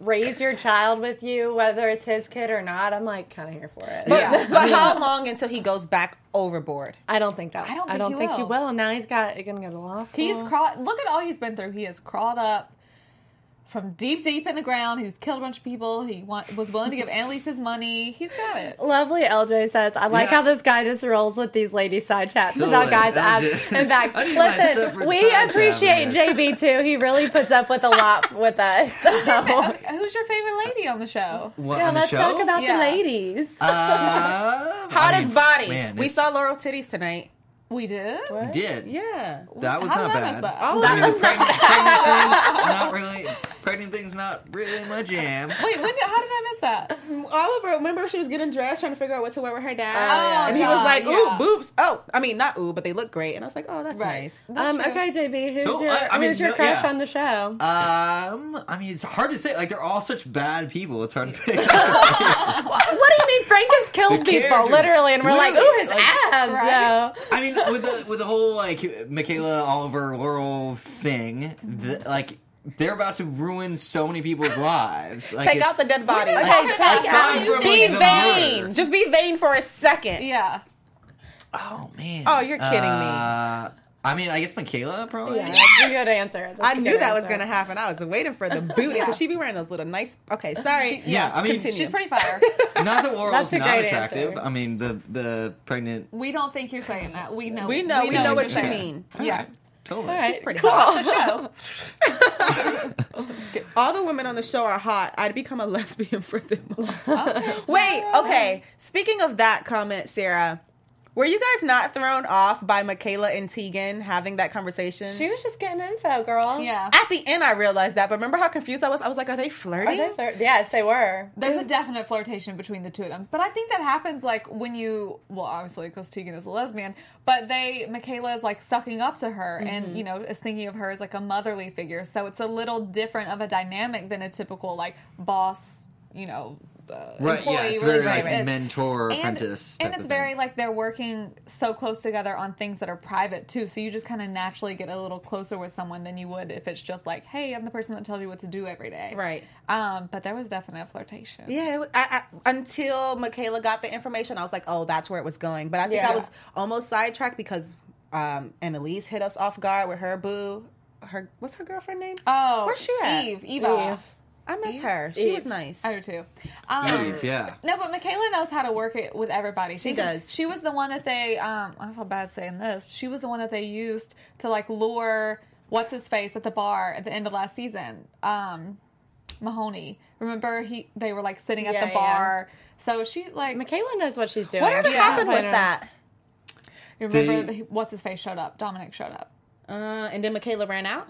[SPEAKER 3] raise your child with you, whether it's his kid or not. I'm like kind of here for it.
[SPEAKER 4] but,
[SPEAKER 5] Yeah.
[SPEAKER 4] but how long until he goes back overboard?
[SPEAKER 3] I don't think that.
[SPEAKER 5] I don't
[SPEAKER 3] I
[SPEAKER 5] think
[SPEAKER 3] don't
[SPEAKER 5] he
[SPEAKER 3] think he
[SPEAKER 5] will.
[SPEAKER 3] will. Now he's got gonna go to law school.
[SPEAKER 5] He's crawled. Look at all he's been through. He has crawled up from deep, deep in the ground. He's killed a bunch of people. He want, was willing to give Annalise his money. He's got it.
[SPEAKER 3] Lovely LJ says, I like
[SPEAKER 1] Yeah.
[SPEAKER 3] how this guy just rolls with these lady side chats
[SPEAKER 1] Totally.
[SPEAKER 3] about guys' abs
[SPEAKER 1] LJ.
[SPEAKER 3] and backs.
[SPEAKER 1] I need my
[SPEAKER 3] Listen, we appreciate. JB too. He really puts up with a lot with us. *laughs* So. *laughs*
[SPEAKER 5] Who's your favorite lady on the show?
[SPEAKER 1] What,
[SPEAKER 3] Yeah,
[SPEAKER 1] on
[SPEAKER 3] let's
[SPEAKER 1] show?
[SPEAKER 3] talk about
[SPEAKER 5] Yeah.
[SPEAKER 3] the ladies.
[SPEAKER 1] Uh, *laughs*
[SPEAKER 4] Hottest
[SPEAKER 1] I mean,
[SPEAKER 4] body.
[SPEAKER 1] man,
[SPEAKER 4] we saw Laurel titties tonight.
[SPEAKER 5] We did.
[SPEAKER 1] we did.
[SPEAKER 4] Yeah.
[SPEAKER 1] That was
[SPEAKER 5] How
[SPEAKER 1] not
[SPEAKER 5] did I
[SPEAKER 1] bad.
[SPEAKER 5] miss that?
[SPEAKER 1] I mean,
[SPEAKER 4] it.
[SPEAKER 1] the pregnant, pregnant things, not really. Pregnant things, not really my jam. *laughs*
[SPEAKER 5] Wait, when did, how did I miss that? *laughs*
[SPEAKER 4] Oliver, remember she was getting dressed, trying to figure out what to wear with her dad,
[SPEAKER 3] yeah.
[SPEAKER 4] and he was like, "Ooh,
[SPEAKER 5] yeah.
[SPEAKER 4] boobs." Oh, I mean, not ooh, but they look great. And I was like, "Oh, that's
[SPEAKER 5] Right.
[SPEAKER 4] nice."
[SPEAKER 5] That's
[SPEAKER 3] Um,
[SPEAKER 5] true.
[SPEAKER 3] okay, JB, who's
[SPEAKER 1] Oh,
[SPEAKER 3] your
[SPEAKER 1] I- I mean,
[SPEAKER 3] who's your
[SPEAKER 1] no,
[SPEAKER 3] crush
[SPEAKER 1] yeah.
[SPEAKER 3] on the show?
[SPEAKER 1] Um, I mean, it's hard to say. Like, they're all such bad people. It's hard to pick. *laughs*
[SPEAKER 3] what do you mean Frank has killed
[SPEAKER 1] The
[SPEAKER 3] people, literally, and we're like,
[SPEAKER 1] Literally,
[SPEAKER 3] ooh, his
[SPEAKER 1] like-
[SPEAKER 3] abs.
[SPEAKER 5] Right?
[SPEAKER 3] So.
[SPEAKER 1] I mean, with the with the whole like Michaela Oliver Laurel thing, the, like they're about to ruin so many people's lives. Like,
[SPEAKER 4] Take out the dead bodies.
[SPEAKER 3] Okay,
[SPEAKER 1] Aside
[SPEAKER 3] take out-
[SPEAKER 1] from,
[SPEAKER 4] Be
[SPEAKER 1] like, the
[SPEAKER 4] vain.
[SPEAKER 1] murder.
[SPEAKER 4] Just be vain for a second.
[SPEAKER 5] Yeah.
[SPEAKER 1] Oh man.
[SPEAKER 4] Oh, you're kidding me.
[SPEAKER 1] Uh, I mean, I guess Michaela probably.
[SPEAKER 3] Yeah, that's a good answer. That's
[SPEAKER 4] I
[SPEAKER 3] a
[SPEAKER 4] knew
[SPEAKER 3] good
[SPEAKER 4] that was gonna happen. I was waiting for the booty because she be wearing those little nice. Okay, sorry.
[SPEAKER 5] She-
[SPEAKER 1] Yeah, I mean,
[SPEAKER 4] Continue.
[SPEAKER 5] She's pretty fire.
[SPEAKER 1] Not that Laurel's not attractive.
[SPEAKER 3] answer.
[SPEAKER 1] I mean, the the pregnant.
[SPEAKER 5] we don't think you're saying that. We know.
[SPEAKER 4] We know. We, know,
[SPEAKER 5] you're
[SPEAKER 4] what you
[SPEAKER 5] saying.
[SPEAKER 4] mean.
[SPEAKER 5] Yeah.
[SPEAKER 1] totally.
[SPEAKER 3] She's
[SPEAKER 4] pretty
[SPEAKER 3] cool.
[SPEAKER 5] The show. *laughs*
[SPEAKER 4] All the women on the show are hot. I'd become a *laughs* lesbian for them. *laughs* Wait, okay. Speaking of that comment, Sarah, were you guys not thrown off by Michaela and Tegan having that conversation?
[SPEAKER 3] She was just getting info, girl.
[SPEAKER 5] Yeah.
[SPEAKER 4] At the end, I realized that, but remember how confused I was? I was like, are they flirting?
[SPEAKER 3] Are
[SPEAKER 4] flirting?
[SPEAKER 3] they thir- yes, they were.
[SPEAKER 5] There's a definite flirtation between the two of them, but I think that happens like when you, well, obviously because Tegan is a lesbian, but they, Michaela is like sucking up to her, and mm-hmm. you know is thinking of her as like a motherly figure, so it's a little different of a dynamic than a typical like boss, you know, uh,
[SPEAKER 1] Right, yeah,
[SPEAKER 5] employee
[SPEAKER 1] it's very like
[SPEAKER 5] is.
[SPEAKER 1] mentor
[SPEAKER 5] And-
[SPEAKER 1] apprentice.
[SPEAKER 5] and
[SPEAKER 1] type
[SPEAKER 5] it's
[SPEAKER 1] of
[SPEAKER 5] very
[SPEAKER 1] thing.
[SPEAKER 5] like they're working so close together on things that are private too. So you just kind of naturally get a little closer with someone than you would if it's just like, hey, I'm the person that tells you what to do every day.
[SPEAKER 4] Right.
[SPEAKER 5] Um, but there was definitely a flirtation.
[SPEAKER 4] Yeah, I, I, until Michaela got the information, I was like, "Oh, that's where it was going." But I think I was almost sidetracked because um, Annalise hit us off guard with her boo. Her what's her girlfriend name?
[SPEAKER 5] Oh,
[SPEAKER 4] Where's she at?
[SPEAKER 5] Eve. Eva.
[SPEAKER 3] Eve.
[SPEAKER 4] I miss her. She
[SPEAKER 3] Eve.
[SPEAKER 4] was nice.
[SPEAKER 5] I do too. Um,
[SPEAKER 1] Eve, yeah.
[SPEAKER 5] No, but Michaela knows how to work it with everybody.
[SPEAKER 4] She
[SPEAKER 5] She's-
[SPEAKER 4] does.
[SPEAKER 5] She was the one that they. Um, I feel bad saying this. She was the one that they used to like lure what's his face at the bar at the end of last season. Um, Mahoney. Remember he? They were like sitting at
[SPEAKER 3] Yeah,
[SPEAKER 5] the
[SPEAKER 3] yeah.
[SPEAKER 5] bar. So she like.
[SPEAKER 3] Michaela knows what she's doing.
[SPEAKER 4] Whatever
[SPEAKER 3] She's
[SPEAKER 4] happened with
[SPEAKER 3] playing
[SPEAKER 4] that?
[SPEAKER 5] remember
[SPEAKER 1] They-
[SPEAKER 5] the- what's his face showed up. Dominic showed up.
[SPEAKER 4] Uh, and then Michaela ran out.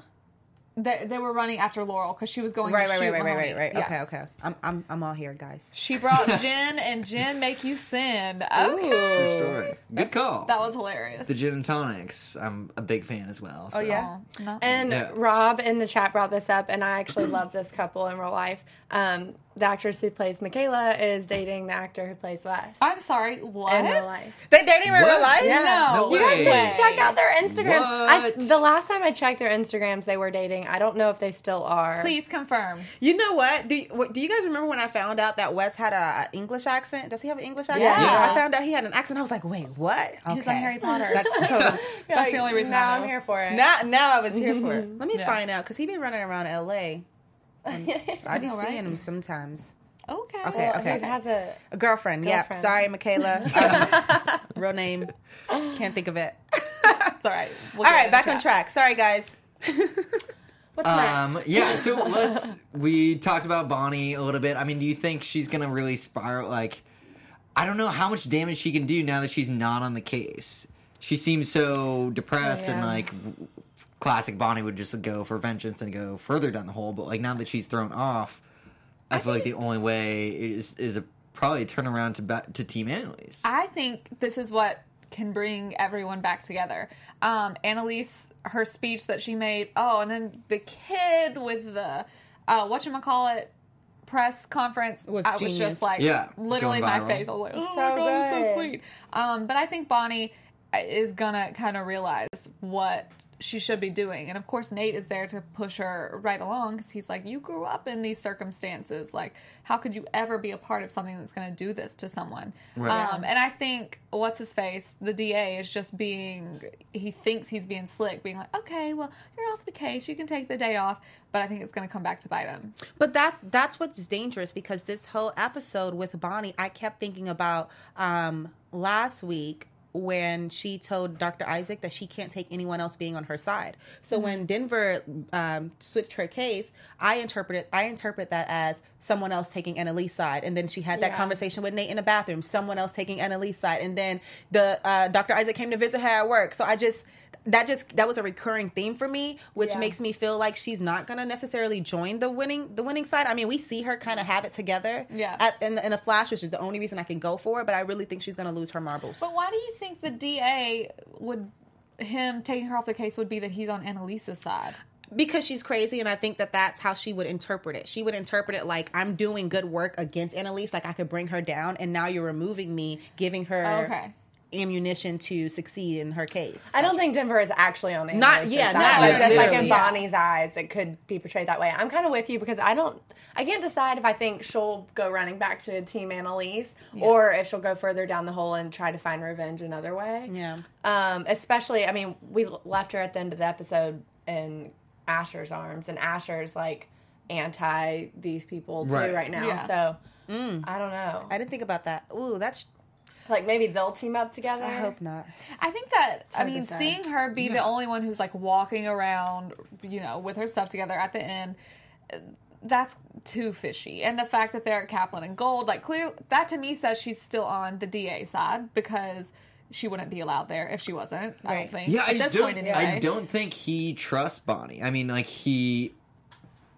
[SPEAKER 5] They, they were running after Laurel because she was going
[SPEAKER 4] Right,
[SPEAKER 5] to
[SPEAKER 4] right,
[SPEAKER 5] shoot
[SPEAKER 4] right, right, right,
[SPEAKER 5] Mahoney.
[SPEAKER 4] right, right.
[SPEAKER 5] Yeah.
[SPEAKER 4] Okay, okay. I'm, I'm, I'm all here, guys.
[SPEAKER 5] She brought *laughs* Jen, and Jen make you sin. Okay.
[SPEAKER 1] True story. Good call.
[SPEAKER 5] That was hilarious.
[SPEAKER 1] the gin and tonics. I'm a big fan as well. So.
[SPEAKER 4] yeah?
[SPEAKER 5] Oh, no.
[SPEAKER 3] And
[SPEAKER 1] Yeah.
[SPEAKER 3] Rob in the chat brought this up, and I actually love this couple in real life. Um, the actress who plays Michaela is dating the actor who plays Wes
[SPEAKER 5] I'm sorry. What?
[SPEAKER 3] in real life.
[SPEAKER 4] They dating in real life?
[SPEAKER 3] Yeah.
[SPEAKER 5] No,
[SPEAKER 1] No
[SPEAKER 3] You guys
[SPEAKER 1] way.
[SPEAKER 3] should check out their Instagrams. I, the last time I checked their Instagrams, they were dating. I don't know if they still are.
[SPEAKER 5] Please confirm.
[SPEAKER 4] You know what? Do you, what- do you guys remember when I found out that Wes had a, a English accent? Does he have an English accent?
[SPEAKER 3] Yeah.
[SPEAKER 1] Yeah.
[SPEAKER 4] I found out he had an accent. I was like, wait, what? Okay.
[SPEAKER 5] He's on Harry Potter.
[SPEAKER 4] That's *laughs* totally.
[SPEAKER 5] That's the only reason
[SPEAKER 3] Now
[SPEAKER 5] I
[SPEAKER 3] I'm here for it.
[SPEAKER 4] now, now I was here for it. *laughs* Let me
[SPEAKER 5] Yeah.
[SPEAKER 4] find out because he be running around L.A. *laughs* I be
[SPEAKER 5] know, right?
[SPEAKER 4] seeing him sometimes.
[SPEAKER 5] Okay.
[SPEAKER 4] Okay,
[SPEAKER 3] Well,
[SPEAKER 4] okay.
[SPEAKER 3] He has a.
[SPEAKER 4] A girlfriend. Yeah. Sorry, Michaela. *laughs* Um, real name. Can't think of it.
[SPEAKER 5] It's all right. We'll
[SPEAKER 4] All
[SPEAKER 5] get
[SPEAKER 4] right,
[SPEAKER 5] it
[SPEAKER 4] back
[SPEAKER 5] in
[SPEAKER 4] on track. Sorry, guys. *laughs*
[SPEAKER 3] What's
[SPEAKER 1] Um,
[SPEAKER 3] next?
[SPEAKER 1] yeah, so let's. We talked about Bonnie a little bit. I mean, do you think she's gonna really spiral? Like, I don't know how much damage she can do now that she's not on the case. She seems so depressed and
[SPEAKER 3] Yeah.
[SPEAKER 1] like classic Bonnie would just go for vengeance and go further down the hole. But like now that she's thrown off, I, feel like the only way is is a probably a turnaround to ba- to Team Annalise.
[SPEAKER 5] I think this is what can bring everyone back together. Um, Annalise, her speech that she made. Oh, and then the kid with the uh, what you call it press conference.
[SPEAKER 4] Was
[SPEAKER 5] I was just like,
[SPEAKER 1] Yeah,
[SPEAKER 5] literally my face. I was like, oh
[SPEAKER 3] So
[SPEAKER 5] my god, so sweet. Um, but I think Bonnie is gonna kind of realize what she should be doing, and of course Nate is there to push her right along because he's like, you grew up in these circumstances. Like, how could you ever be a part of something that's gonna do this to someone?
[SPEAKER 1] Right.
[SPEAKER 5] Um, and I think what's his face, the DA, is just being. He thinks he's being slick, being like, okay, well, you're off the case, you can take the day off. But I think it's gonna come back to bite him.
[SPEAKER 4] But that's that's what's dangerous because this whole episode with Bonnie, I kept thinking about um, last week when she told Dr. Isaac that she can't take anyone else being on her side. So when Denver um, switched her case, I interpreted I interpret that as someone else taking Annalise's side, and then she had that
[SPEAKER 3] Yeah.
[SPEAKER 4] conversation with Nate in the bathroom, someone else taking Annalise's side, and then the uh, Dr. Isaac came to visit her at work. So I just that just that was a recurring theme for me, which
[SPEAKER 3] Yeah.
[SPEAKER 4] makes me feel like she's not gonna necessarily join the winning the winning side. I mean, we see her kind of have it together,
[SPEAKER 5] Yeah.
[SPEAKER 4] at, in, in a flash, which is the only reason I can go for it. But I really think she's gonna lose her marbles.
[SPEAKER 5] But why do you think the DA would him taking her off the case would be that he's on Annalise's side?
[SPEAKER 4] because she's crazy, and I think that that's how she would interpret it. She would interpret it like I'm doing good work against Annalise, like I could bring her down, and now you're removing me, giving her oh,
[SPEAKER 5] Okay.
[SPEAKER 4] Ammunition to succeed in her case.
[SPEAKER 3] I don't think Denver is actually on the
[SPEAKER 4] Not-
[SPEAKER 3] Annalise's
[SPEAKER 4] yeah,
[SPEAKER 3] side.
[SPEAKER 4] not
[SPEAKER 3] like, just like in
[SPEAKER 4] literally, yeah.
[SPEAKER 3] Bonnie's eyes, it could be portrayed that way. I'm kind of with you because I don't, I can't decide if I think she'll go running back to Team Annalise or if she'll go further down the hole and try to find revenge another way.
[SPEAKER 4] Yeah.
[SPEAKER 3] Um, especially, I mean, we left her at the end of the episode in Asher's arms, and Asher's like anti these people too
[SPEAKER 1] Right.
[SPEAKER 3] right, now.
[SPEAKER 5] Yeah.
[SPEAKER 3] So I don't know.
[SPEAKER 4] I didn't think about that. Ooh, that's
[SPEAKER 3] Like maybe they'll team up together.
[SPEAKER 4] I hope not.
[SPEAKER 5] I think that I mean, seeing her be the only one who's like walking around, you know, with her stuff together at the end, uh, that's too fishy. And the fact that they're at Caplan and Gold, like clear that to me says she's still on the DA side because she wouldn't be allowed there if she wasn't. I don't think.
[SPEAKER 1] Yeah, I
[SPEAKER 5] At
[SPEAKER 1] just
[SPEAKER 5] this
[SPEAKER 1] don't.
[SPEAKER 5] point
[SPEAKER 1] I don't think he trusts Bonnie. I mean, like he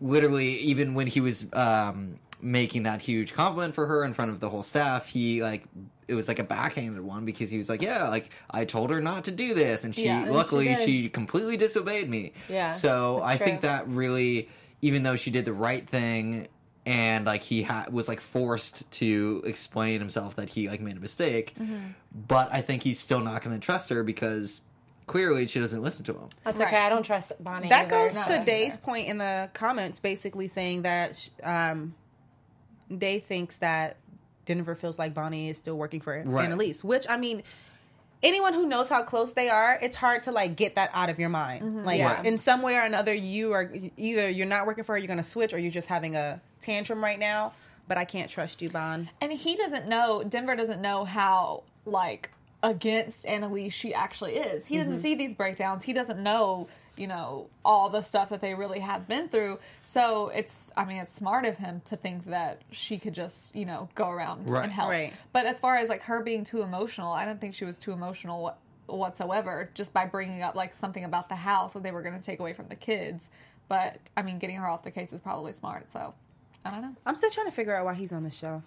[SPEAKER 1] literally, even when he was um, making that huge compliment for her in front of the whole staff, he like it was like a backhanded one because he was like, "Yeah, like I told her not to do this, and she
[SPEAKER 5] Yeah, and she
[SPEAKER 1] luckily
[SPEAKER 3] did.
[SPEAKER 1] she, completely disobeyed me."
[SPEAKER 3] Yeah,
[SPEAKER 1] So
[SPEAKER 3] that's
[SPEAKER 1] I think that really, even though she did the right thing. And like he ha- was like forced to explain himself that he like made a mistake,
[SPEAKER 3] Mm-hmm.
[SPEAKER 1] but I think he's still not going to trust her because clearly she doesn't listen to him.
[SPEAKER 3] That's
[SPEAKER 5] Right.
[SPEAKER 3] okay. I don't trust Bonnie.
[SPEAKER 4] That
[SPEAKER 3] either.
[SPEAKER 4] goes
[SPEAKER 5] No,
[SPEAKER 4] to
[SPEAKER 5] either.
[SPEAKER 4] Day's point in the comments, basically saying that um, Day thinks that Denver feels like Bonnie is still working for
[SPEAKER 1] Right.
[SPEAKER 4] Annalise. Which I mean, anyone who knows how close they are, it's hard to like get that out of your mind. Mm-hmm. Like
[SPEAKER 3] Yeah.
[SPEAKER 4] in some way or another, you are either you're not working for her, you're going to switch, or you're just having a tantrum right now. But I can't trust you, Bon.
[SPEAKER 5] And he doesn't know, Denver doesn't know how, like, against Annalise she actually is. He doesn't mm-hmm. see these breakdowns. He doesn't know, you know, all the stuff that they really have been through. So it's, I mean, it's smart of him to think that she could just, you know, go around
[SPEAKER 1] Right.
[SPEAKER 5] and help.
[SPEAKER 4] Right.
[SPEAKER 5] But as far as, like, her being too emotional, I don't think she was too emotional what, whatsoever just by bringing up, like, something about the house that they were going to take away from the kids. But, I mean, getting her off the case is probably smart. So, I don't know.
[SPEAKER 4] I'm still trying to figure out why he's on the show.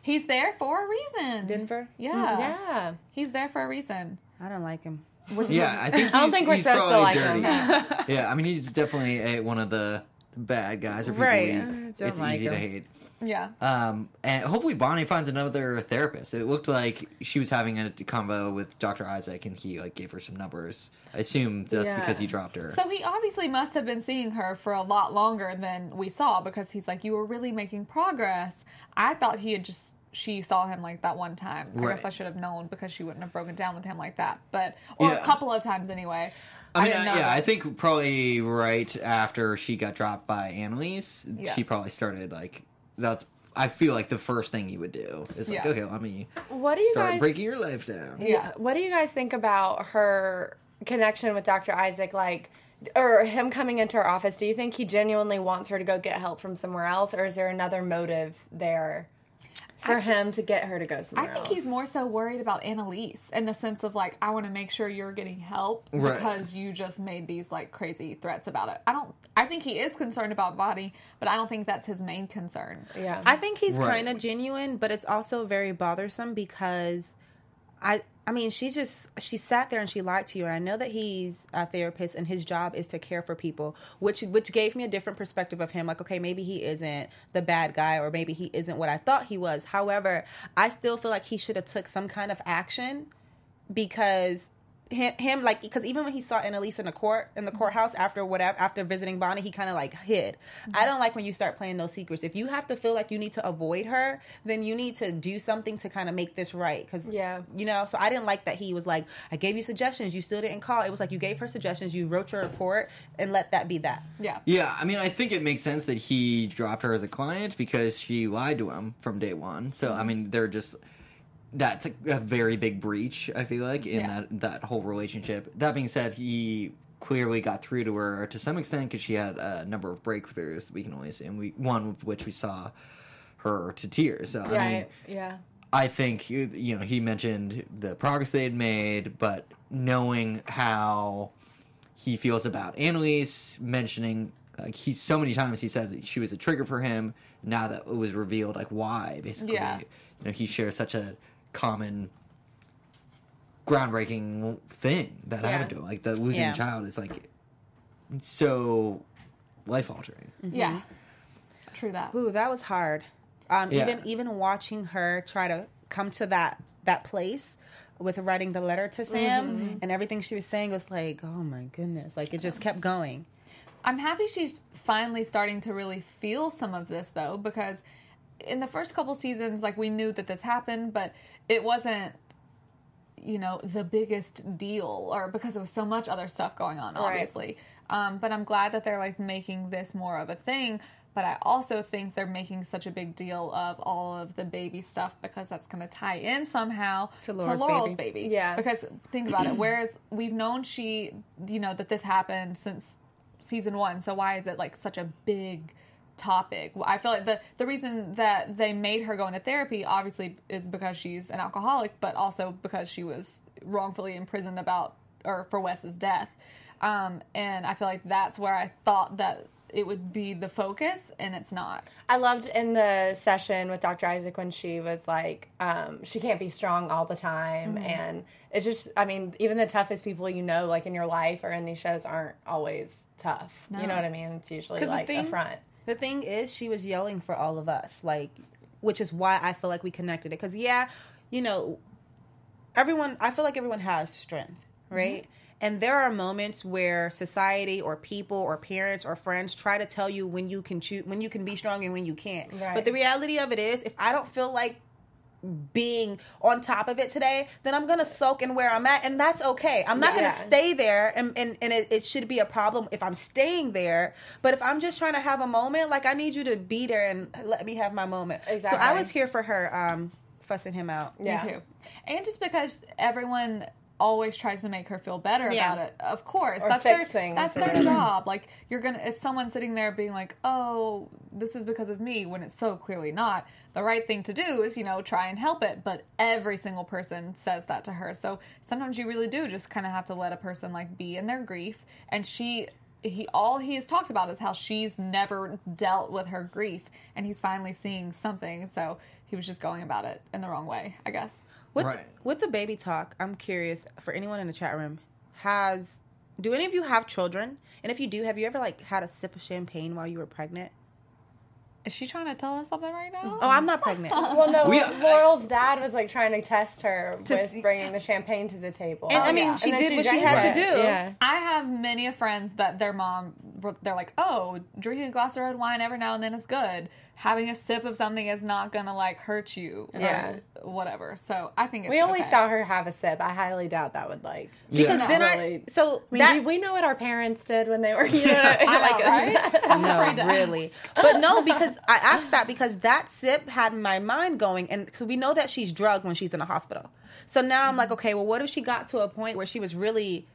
[SPEAKER 5] He's there for a reason.
[SPEAKER 4] Denver?
[SPEAKER 5] Yeah. Hmm.
[SPEAKER 3] Yeah.
[SPEAKER 5] He's there for a reason.
[SPEAKER 4] I don't like him.
[SPEAKER 1] Yeah, I think he's,
[SPEAKER 3] I don't think we're supposed to like
[SPEAKER 1] dirty.
[SPEAKER 3] him. *laughs*
[SPEAKER 1] yeah, I mean he's definitely a, one of the bad guys. Or people
[SPEAKER 4] Right.
[SPEAKER 1] we-
[SPEAKER 4] don't
[SPEAKER 1] it's
[SPEAKER 4] like
[SPEAKER 1] easy to
[SPEAKER 4] him.
[SPEAKER 1] hate.
[SPEAKER 5] Yeah.
[SPEAKER 1] Um, and hopefully Bonnie finds another therapist. It looked like she was having a convo with Dr. Isaac, and he like gave her some numbers. I assume that's
[SPEAKER 3] Yeah.
[SPEAKER 1] because he dropped her.
[SPEAKER 5] So he obviously must have been seeing her for a lot longer than we saw because he's like, You were really making progress. I thought he had just she saw him like that one time. I guess I should have known because she wouldn't have broken down with him like that. But or
[SPEAKER 1] Yeah.
[SPEAKER 5] a couple of times anyway.
[SPEAKER 1] I mean,
[SPEAKER 5] didn't
[SPEAKER 1] I-
[SPEAKER 5] know
[SPEAKER 1] yeah,
[SPEAKER 5] that.
[SPEAKER 1] I think probably right after she got dropped by Annalise,
[SPEAKER 5] Yeah.
[SPEAKER 1] she probably started like that's. I feel like the first thing he would do is like,
[SPEAKER 5] Yeah.
[SPEAKER 1] okay, let me
[SPEAKER 3] What do you
[SPEAKER 1] start
[SPEAKER 3] guys?
[SPEAKER 1] breaking your life down.
[SPEAKER 5] Yeah.
[SPEAKER 3] What do you guys think about her connection with Dr. Isaac? Like, or him coming into her office? Do you think he genuinely wants her to go get help from somewhere else, or is there another motive there for him to get her to go somewhere.
[SPEAKER 5] I think
[SPEAKER 3] else?
[SPEAKER 5] he's more so worried about Annalise in the sense of like, I want to make sure you're getting help
[SPEAKER 1] Right.
[SPEAKER 5] because you just made these like crazy threats about it. I don't. I think he is concerned about body, but I don't think that's his main concern.
[SPEAKER 3] Yeah.
[SPEAKER 4] I think he's
[SPEAKER 1] Right.
[SPEAKER 4] kind of genuine, but it's also very bothersome because I I mean, she just she sat there and she lied to you. And I know that he's a therapist and his job is to care for people, which which gave me a different perspective of him. Like, okay, maybe he isn't the bad guy, or maybe he isn't what I thought he was. However, I still feel like he should have took some kind of action because him, him like because even when he saw Annalise in the court in the mm-hmm. courthouse after whatever after visiting Bonnie, he kind of like hid. I mm-hmm. don't like when you start playing those secrets. If you have to feel like you need to avoid her, then you need to do something to kind of make this right. Because
[SPEAKER 3] Yeah.
[SPEAKER 4] you know. So I didn't like that he was like, I gave you suggestions, you still didn't call. It was like you gave her suggestions, you wrote your report, and let that be that.
[SPEAKER 5] Yeah.
[SPEAKER 1] Yeah, I mean, I think it makes sense that he dropped her as a client because she lied to him from day one. So, I mm-hmm. mean, they're just that's a, a very big breach. I feel like in
[SPEAKER 5] Yeah.
[SPEAKER 1] that that whole relationship. That being said, he clearly got through to her to some extent because she had a number of breakthroughs. We can only assume we one of which we saw her to tears. So, I mean,
[SPEAKER 3] right. yeah.
[SPEAKER 1] I think you you know he mentioned the progress they had made, but knowing how he feels about Annalise, mentioning like he so many times he said she was a trigger for him. Now that it was revealed, like why basically,
[SPEAKER 5] Yeah.
[SPEAKER 1] you know, he shares such a common, groundbreaking thing that
[SPEAKER 3] Yeah.
[SPEAKER 1] happened to him. Like the losing
[SPEAKER 4] Yeah.
[SPEAKER 1] a child is like so life altering.
[SPEAKER 5] Yeah. True that.
[SPEAKER 4] Ooh, that was hard. Um,
[SPEAKER 1] Yeah.
[SPEAKER 4] Even even watching her try to come to that that place with writing the letter to Sam and everything she was saying was like, oh my goodness, like it just kept going.
[SPEAKER 5] I'm happy she's finally starting to really feel some of this though, because in the first couple seasons, like we knew that this happened, but it wasn't, you know, the biggest deal, or because there was so much other stuff going on,
[SPEAKER 3] Right.
[SPEAKER 5] obviously. Um, but I'm glad that they're like making this more of a thing. But I also think they're making such a big deal of all of the baby stuff because that's going to tie in somehow
[SPEAKER 4] To Laura's
[SPEAKER 5] Laurel's
[SPEAKER 4] baby.
[SPEAKER 5] baby.
[SPEAKER 3] Yeah.
[SPEAKER 5] Because think about it. *clears throat* Whereas we've known she, you know, that this happened since season one. So why is it like such a big topic? I feel like the the reason that they made her go into therapy obviously is because she's an alcoholic, but also because she was wrongfully imprisoned about or for Wes's death. Um, and I feel like that's where I thought that it would be the focus, and it's not.
[SPEAKER 3] I loved in the session with Dr. Isaac when she was like, um, she can't be strong all the time.
[SPEAKER 4] Mm-hmm.
[SPEAKER 3] And it's just, I mean, even the toughest people you know, like in your life or in these shows, aren't always tough. You know what I mean? It's usually like a front.
[SPEAKER 4] The thing is, she was yelling for all of us, like, which is why I feel like we connected it. Because yeah, you know, everyone. I feel like everyone has strength, mm-hmm. right? And there are moments where society or people or parents or friends try to tell you when you can choose, when you can be strong and when you can't.
[SPEAKER 3] Right.
[SPEAKER 4] But the reality of it is, if I don't feel like being on top of it today, then I'm gonna soak in where I'm at, and that's okay. I'm not
[SPEAKER 3] Yeah.
[SPEAKER 4] gonna stay there, and and, and it, it should be a problem if I'm staying there. But if I'm just trying to have a moment, like I need you to be there and let me have my moment. So I was here for her, um, fussing him out.
[SPEAKER 3] Yeah.
[SPEAKER 5] Me too. And just because everyone always tries to make her feel better
[SPEAKER 4] Yeah.
[SPEAKER 5] about it. Of course.
[SPEAKER 3] Or
[SPEAKER 5] that's
[SPEAKER 3] fix
[SPEAKER 5] their
[SPEAKER 3] things
[SPEAKER 5] that's their job. Like you're gonna if someone's sitting there being like, Oh, this is because of me when it's so clearly not, the right thing to do is, you know, try and help it. But every single person says that to her. So sometimes you really do just kinda have to let a person like be in their grief. And she he all he has talked about is how she's never dealt with her grief and he's finally seeing something. So he was just going about it in the wrong way, I guess.
[SPEAKER 4] With
[SPEAKER 1] Right.
[SPEAKER 4] with the baby talk, I'm curious for anyone in the chat room has do any of you have children? And if you do, have you ever like had a sip of champagne while you were pregnant?
[SPEAKER 5] Is she trying to tell us something right now?
[SPEAKER 4] Oh, I'm not pregnant.
[SPEAKER 3] Well, no,
[SPEAKER 1] We-
[SPEAKER 3] Laurel's dad was like trying to test her
[SPEAKER 4] To
[SPEAKER 3] with
[SPEAKER 4] see-
[SPEAKER 3] bringing the champagne to the table.
[SPEAKER 4] And, I oh, mean,
[SPEAKER 5] yeah.
[SPEAKER 4] she
[SPEAKER 3] And then
[SPEAKER 4] did what she
[SPEAKER 3] drank
[SPEAKER 4] had to do.
[SPEAKER 3] Yeah.
[SPEAKER 5] I have many of friends that their mom, they're like, oh, drinking a glass of red wine every now and then is good. Having a sip of something is not gonna like hurt you. or
[SPEAKER 3] Yeah.
[SPEAKER 5] whatever. So I think it's
[SPEAKER 3] We only
[SPEAKER 5] okay.
[SPEAKER 3] saw her have a sip. I highly doubt that would like.
[SPEAKER 4] Because
[SPEAKER 1] Yeah.
[SPEAKER 4] then
[SPEAKER 3] really.
[SPEAKER 4] I so
[SPEAKER 3] I mean,
[SPEAKER 4] that
[SPEAKER 3] we know what our parents did when they were, *laughs* you know, *laughs*
[SPEAKER 5] I know,
[SPEAKER 3] like, *laughs*
[SPEAKER 5] right? I'm
[SPEAKER 4] no, really.
[SPEAKER 5] ask.
[SPEAKER 4] But no, because I asked that because that sip had my mind going, and so we know that she's drugged when she's in a hospital. So now I'm like,
[SPEAKER 3] Mm-hmm.
[SPEAKER 4] okay, well, what if she got to a point where she was really,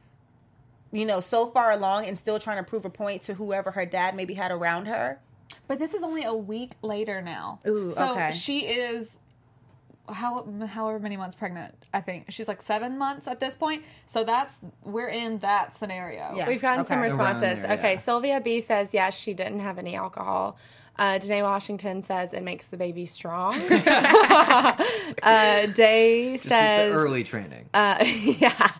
[SPEAKER 4] you know, so far along and still trying to prove a point to whoever her dad maybe had around her?
[SPEAKER 5] But this is only a week later now.
[SPEAKER 4] Ooh,
[SPEAKER 5] so
[SPEAKER 4] okay.
[SPEAKER 5] she is how however many months pregnant. I think she's like seven months at this point. So that's we're in that scenario.
[SPEAKER 4] Yeah.
[SPEAKER 3] We've gotten some responses.
[SPEAKER 1] There,
[SPEAKER 3] okay,
[SPEAKER 1] yeah.
[SPEAKER 3] Sylvia B says yes, she didn't have any alcohol. Uh, Danae Washington says it makes the baby strong. *laughs* uh, Day
[SPEAKER 1] Just the
[SPEAKER 3] says,
[SPEAKER 1] early training.
[SPEAKER 3] uh, *laughs* yeah.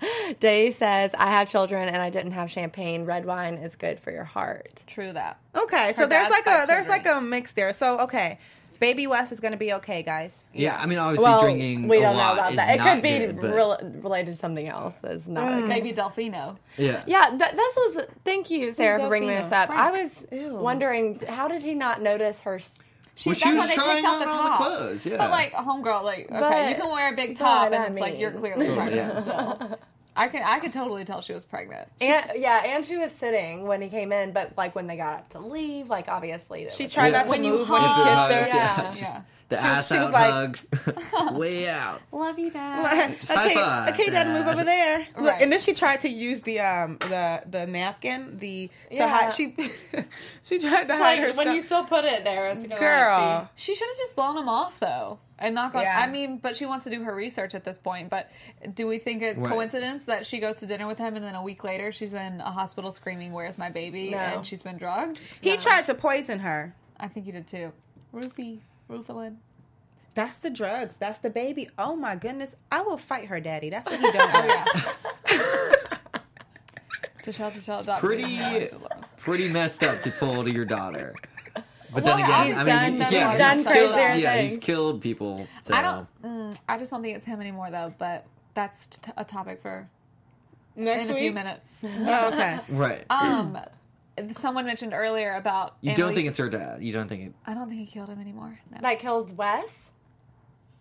[SPEAKER 3] Day says I have children and I didn't have champagne. Red wine is good for your heart.
[SPEAKER 5] True that.
[SPEAKER 4] Okay, so there's like a
[SPEAKER 5] five
[SPEAKER 4] there's like a mix there. So okay, baby West is gonna be okay, guys.
[SPEAKER 1] yeah, I mean, obviously
[SPEAKER 3] Well,
[SPEAKER 1] drinking.
[SPEAKER 3] we
[SPEAKER 1] a
[SPEAKER 3] don't know
[SPEAKER 1] lot
[SPEAKER 3] about
[SPEAKER 1] is
[SPEAKER 3] that. It
[SPEAKER 1] not
[SPEAKER 3] could be
[SPEAKER 1] good, but-
[SPEAKER 3] rel- related to something else. That's not.
[SPEAKER 4] Mm.
[SPEAKER 3] okay.
[SPEAKER 5] Maybe Delfino.
[SPEAKER 1] Yeah.
[SPEAKER 3] Yeah, that, this was. Thank you, Sarah, for bringing
[SPEAKER 4] Delphino?
[SPEAKER 3] this up. I was
[SPEAKER 4] Ew.
[SPEAKER 3] wondering how did he not notice her? s-
[SPEAKER 5] She,
[SPEAKER 1] Well, she
[SPEAKER 5] that's
[SPEAKER 1] was
[SPEAKER 5] why they
[SPEAKER 1] trying
[SPEAKER 5] picked out the
[SPEAKER 1] on all the
[SPEAKER 5] tops.
[SPEAKER 1] clothes, yeah.
[SPEAKER 5] But like a homegirl, like okay,
[SPEAKER 3] But-
[SPEAKER 5] you can wear a big top,
[SPEAKER 3] but I
[SPEAKER 5] and it's like you're
[SPEAKER 3] mean-
[SPEAKER 5] clearly pregnant
[SPEAKER 1] yeah.
[SPEAKER 5] still. *laughs* I can I could totally tell she was pregnant.
[SPEAKER 3] And yeah, and she was sitting when he came in, but like when they got up to leave, like obviously
[SPEAKER 4] She
[SPEAKER 3] was-
[SPEAKER 4] tried
[SPEAKER 1] Yeah.
[SPEAKER 4] not to
[SPEAKER 5] When you
[SPEAKER 4] move when he kissed her.
[SPEAKER 3] Yeah. *laughs*
[SPEAKER 1] just
[SPEAKER 5] Yeah.
[SPEAKER 1] The
[SPEAKER 4] She was-
[SPEAKER 1] ass
[SPEAKER 4] she was
[SPEAKER 1] out
[SPEAKER 4] like-
[SPEAKER 1] hug, *laughs* *laughs* way out.
[SPEAKER 5] Love you, *laughs* Dad.
[SPEAKER 1] Just high
[SPEAKER 4] okay,
[SPEAKER 1] five,
[SPEAKER 4] okay, Dad, move over there. Look,
[SPEAKER 5] Right.
[SPEAKER 4] and then she tried to use the um the the napkin the to
[SPEAKER 3] Yeah.
[SPEAKER 4] hide. She she tried to
[SPEAKER 3] It's
[SPEAKER 4] hide
[SPEAKER 3] like
[SPEAKER 4] her
[SPEAKER 3] when
[SPEAKER 4] stuff.
[SPEAKER 3] you still put it there, it's gonna
[SPEAKER 4] Girl.
[SPEAKER 3] Like,
[SPEAKER 5] She should have just blown him off though, and not gone.
[SPEAKER 3] Yeah.
[SPEAKER 5] I mean, but she wants to do her research at this point. But do we think it's
[SPEAKER 1] Right.
[SPEAKER 5] coincidence that she goes to dinner with him and then a week later she's in a hospital screaming, "Where's my baby?"
[SPEAKER 3] No.
[SPEAKER 5] and she's been drugged?
[SPEAKER 4] he tried to poison her.
[SPEAKER 5] I think he did too. Roofie, Roofalin.
[SPEAKER 4] That's the drugs. That's the baby. Oh my goodness. I will fight her daddy. That's what he don't know.
[SPEAKER 5] Yeah. *laughs* Tashelle, Tashelle, dot
[SPEAKER 1] pretty- Pretty messed up to pull to your daughter. But
[SPEAKER 5] Well,
[SPEAKER 1] then again,
[SPEAKER 5] he's
[SPEAKER 1] I mean,
[SPEAKER 5] done-
[SPEAKER 1] he- yeah,
[SPEAKER 5] a
[SPEAKER 1] he's killed,
[SPEAKER 5] crazier
[SPEAKER 1] yeah, he's killed people. So.
[SPEAKER 5] I don't. Mm, I just don't think it's him anymore though. But that's t- a topic for
[SPEAKER 4] Next
[SPEAKER 5] in a
[SPEAKER 4] week.
[SPEAKER 5] few minutes.
[SPEAKER 4] Oh, okay.
[SPEAKER 1] Right.
[SPEAKER 5] Um, someone mentioned earlier about
[SPEAKER 1] you don't
[SPEAKER 5] Annalise-
[SPEAKER 1] think it's her dad. You don't think it.
[SPEAKER 5] I don't think he killed him anymore. No.
[SPEAKER 3] that killed Wes.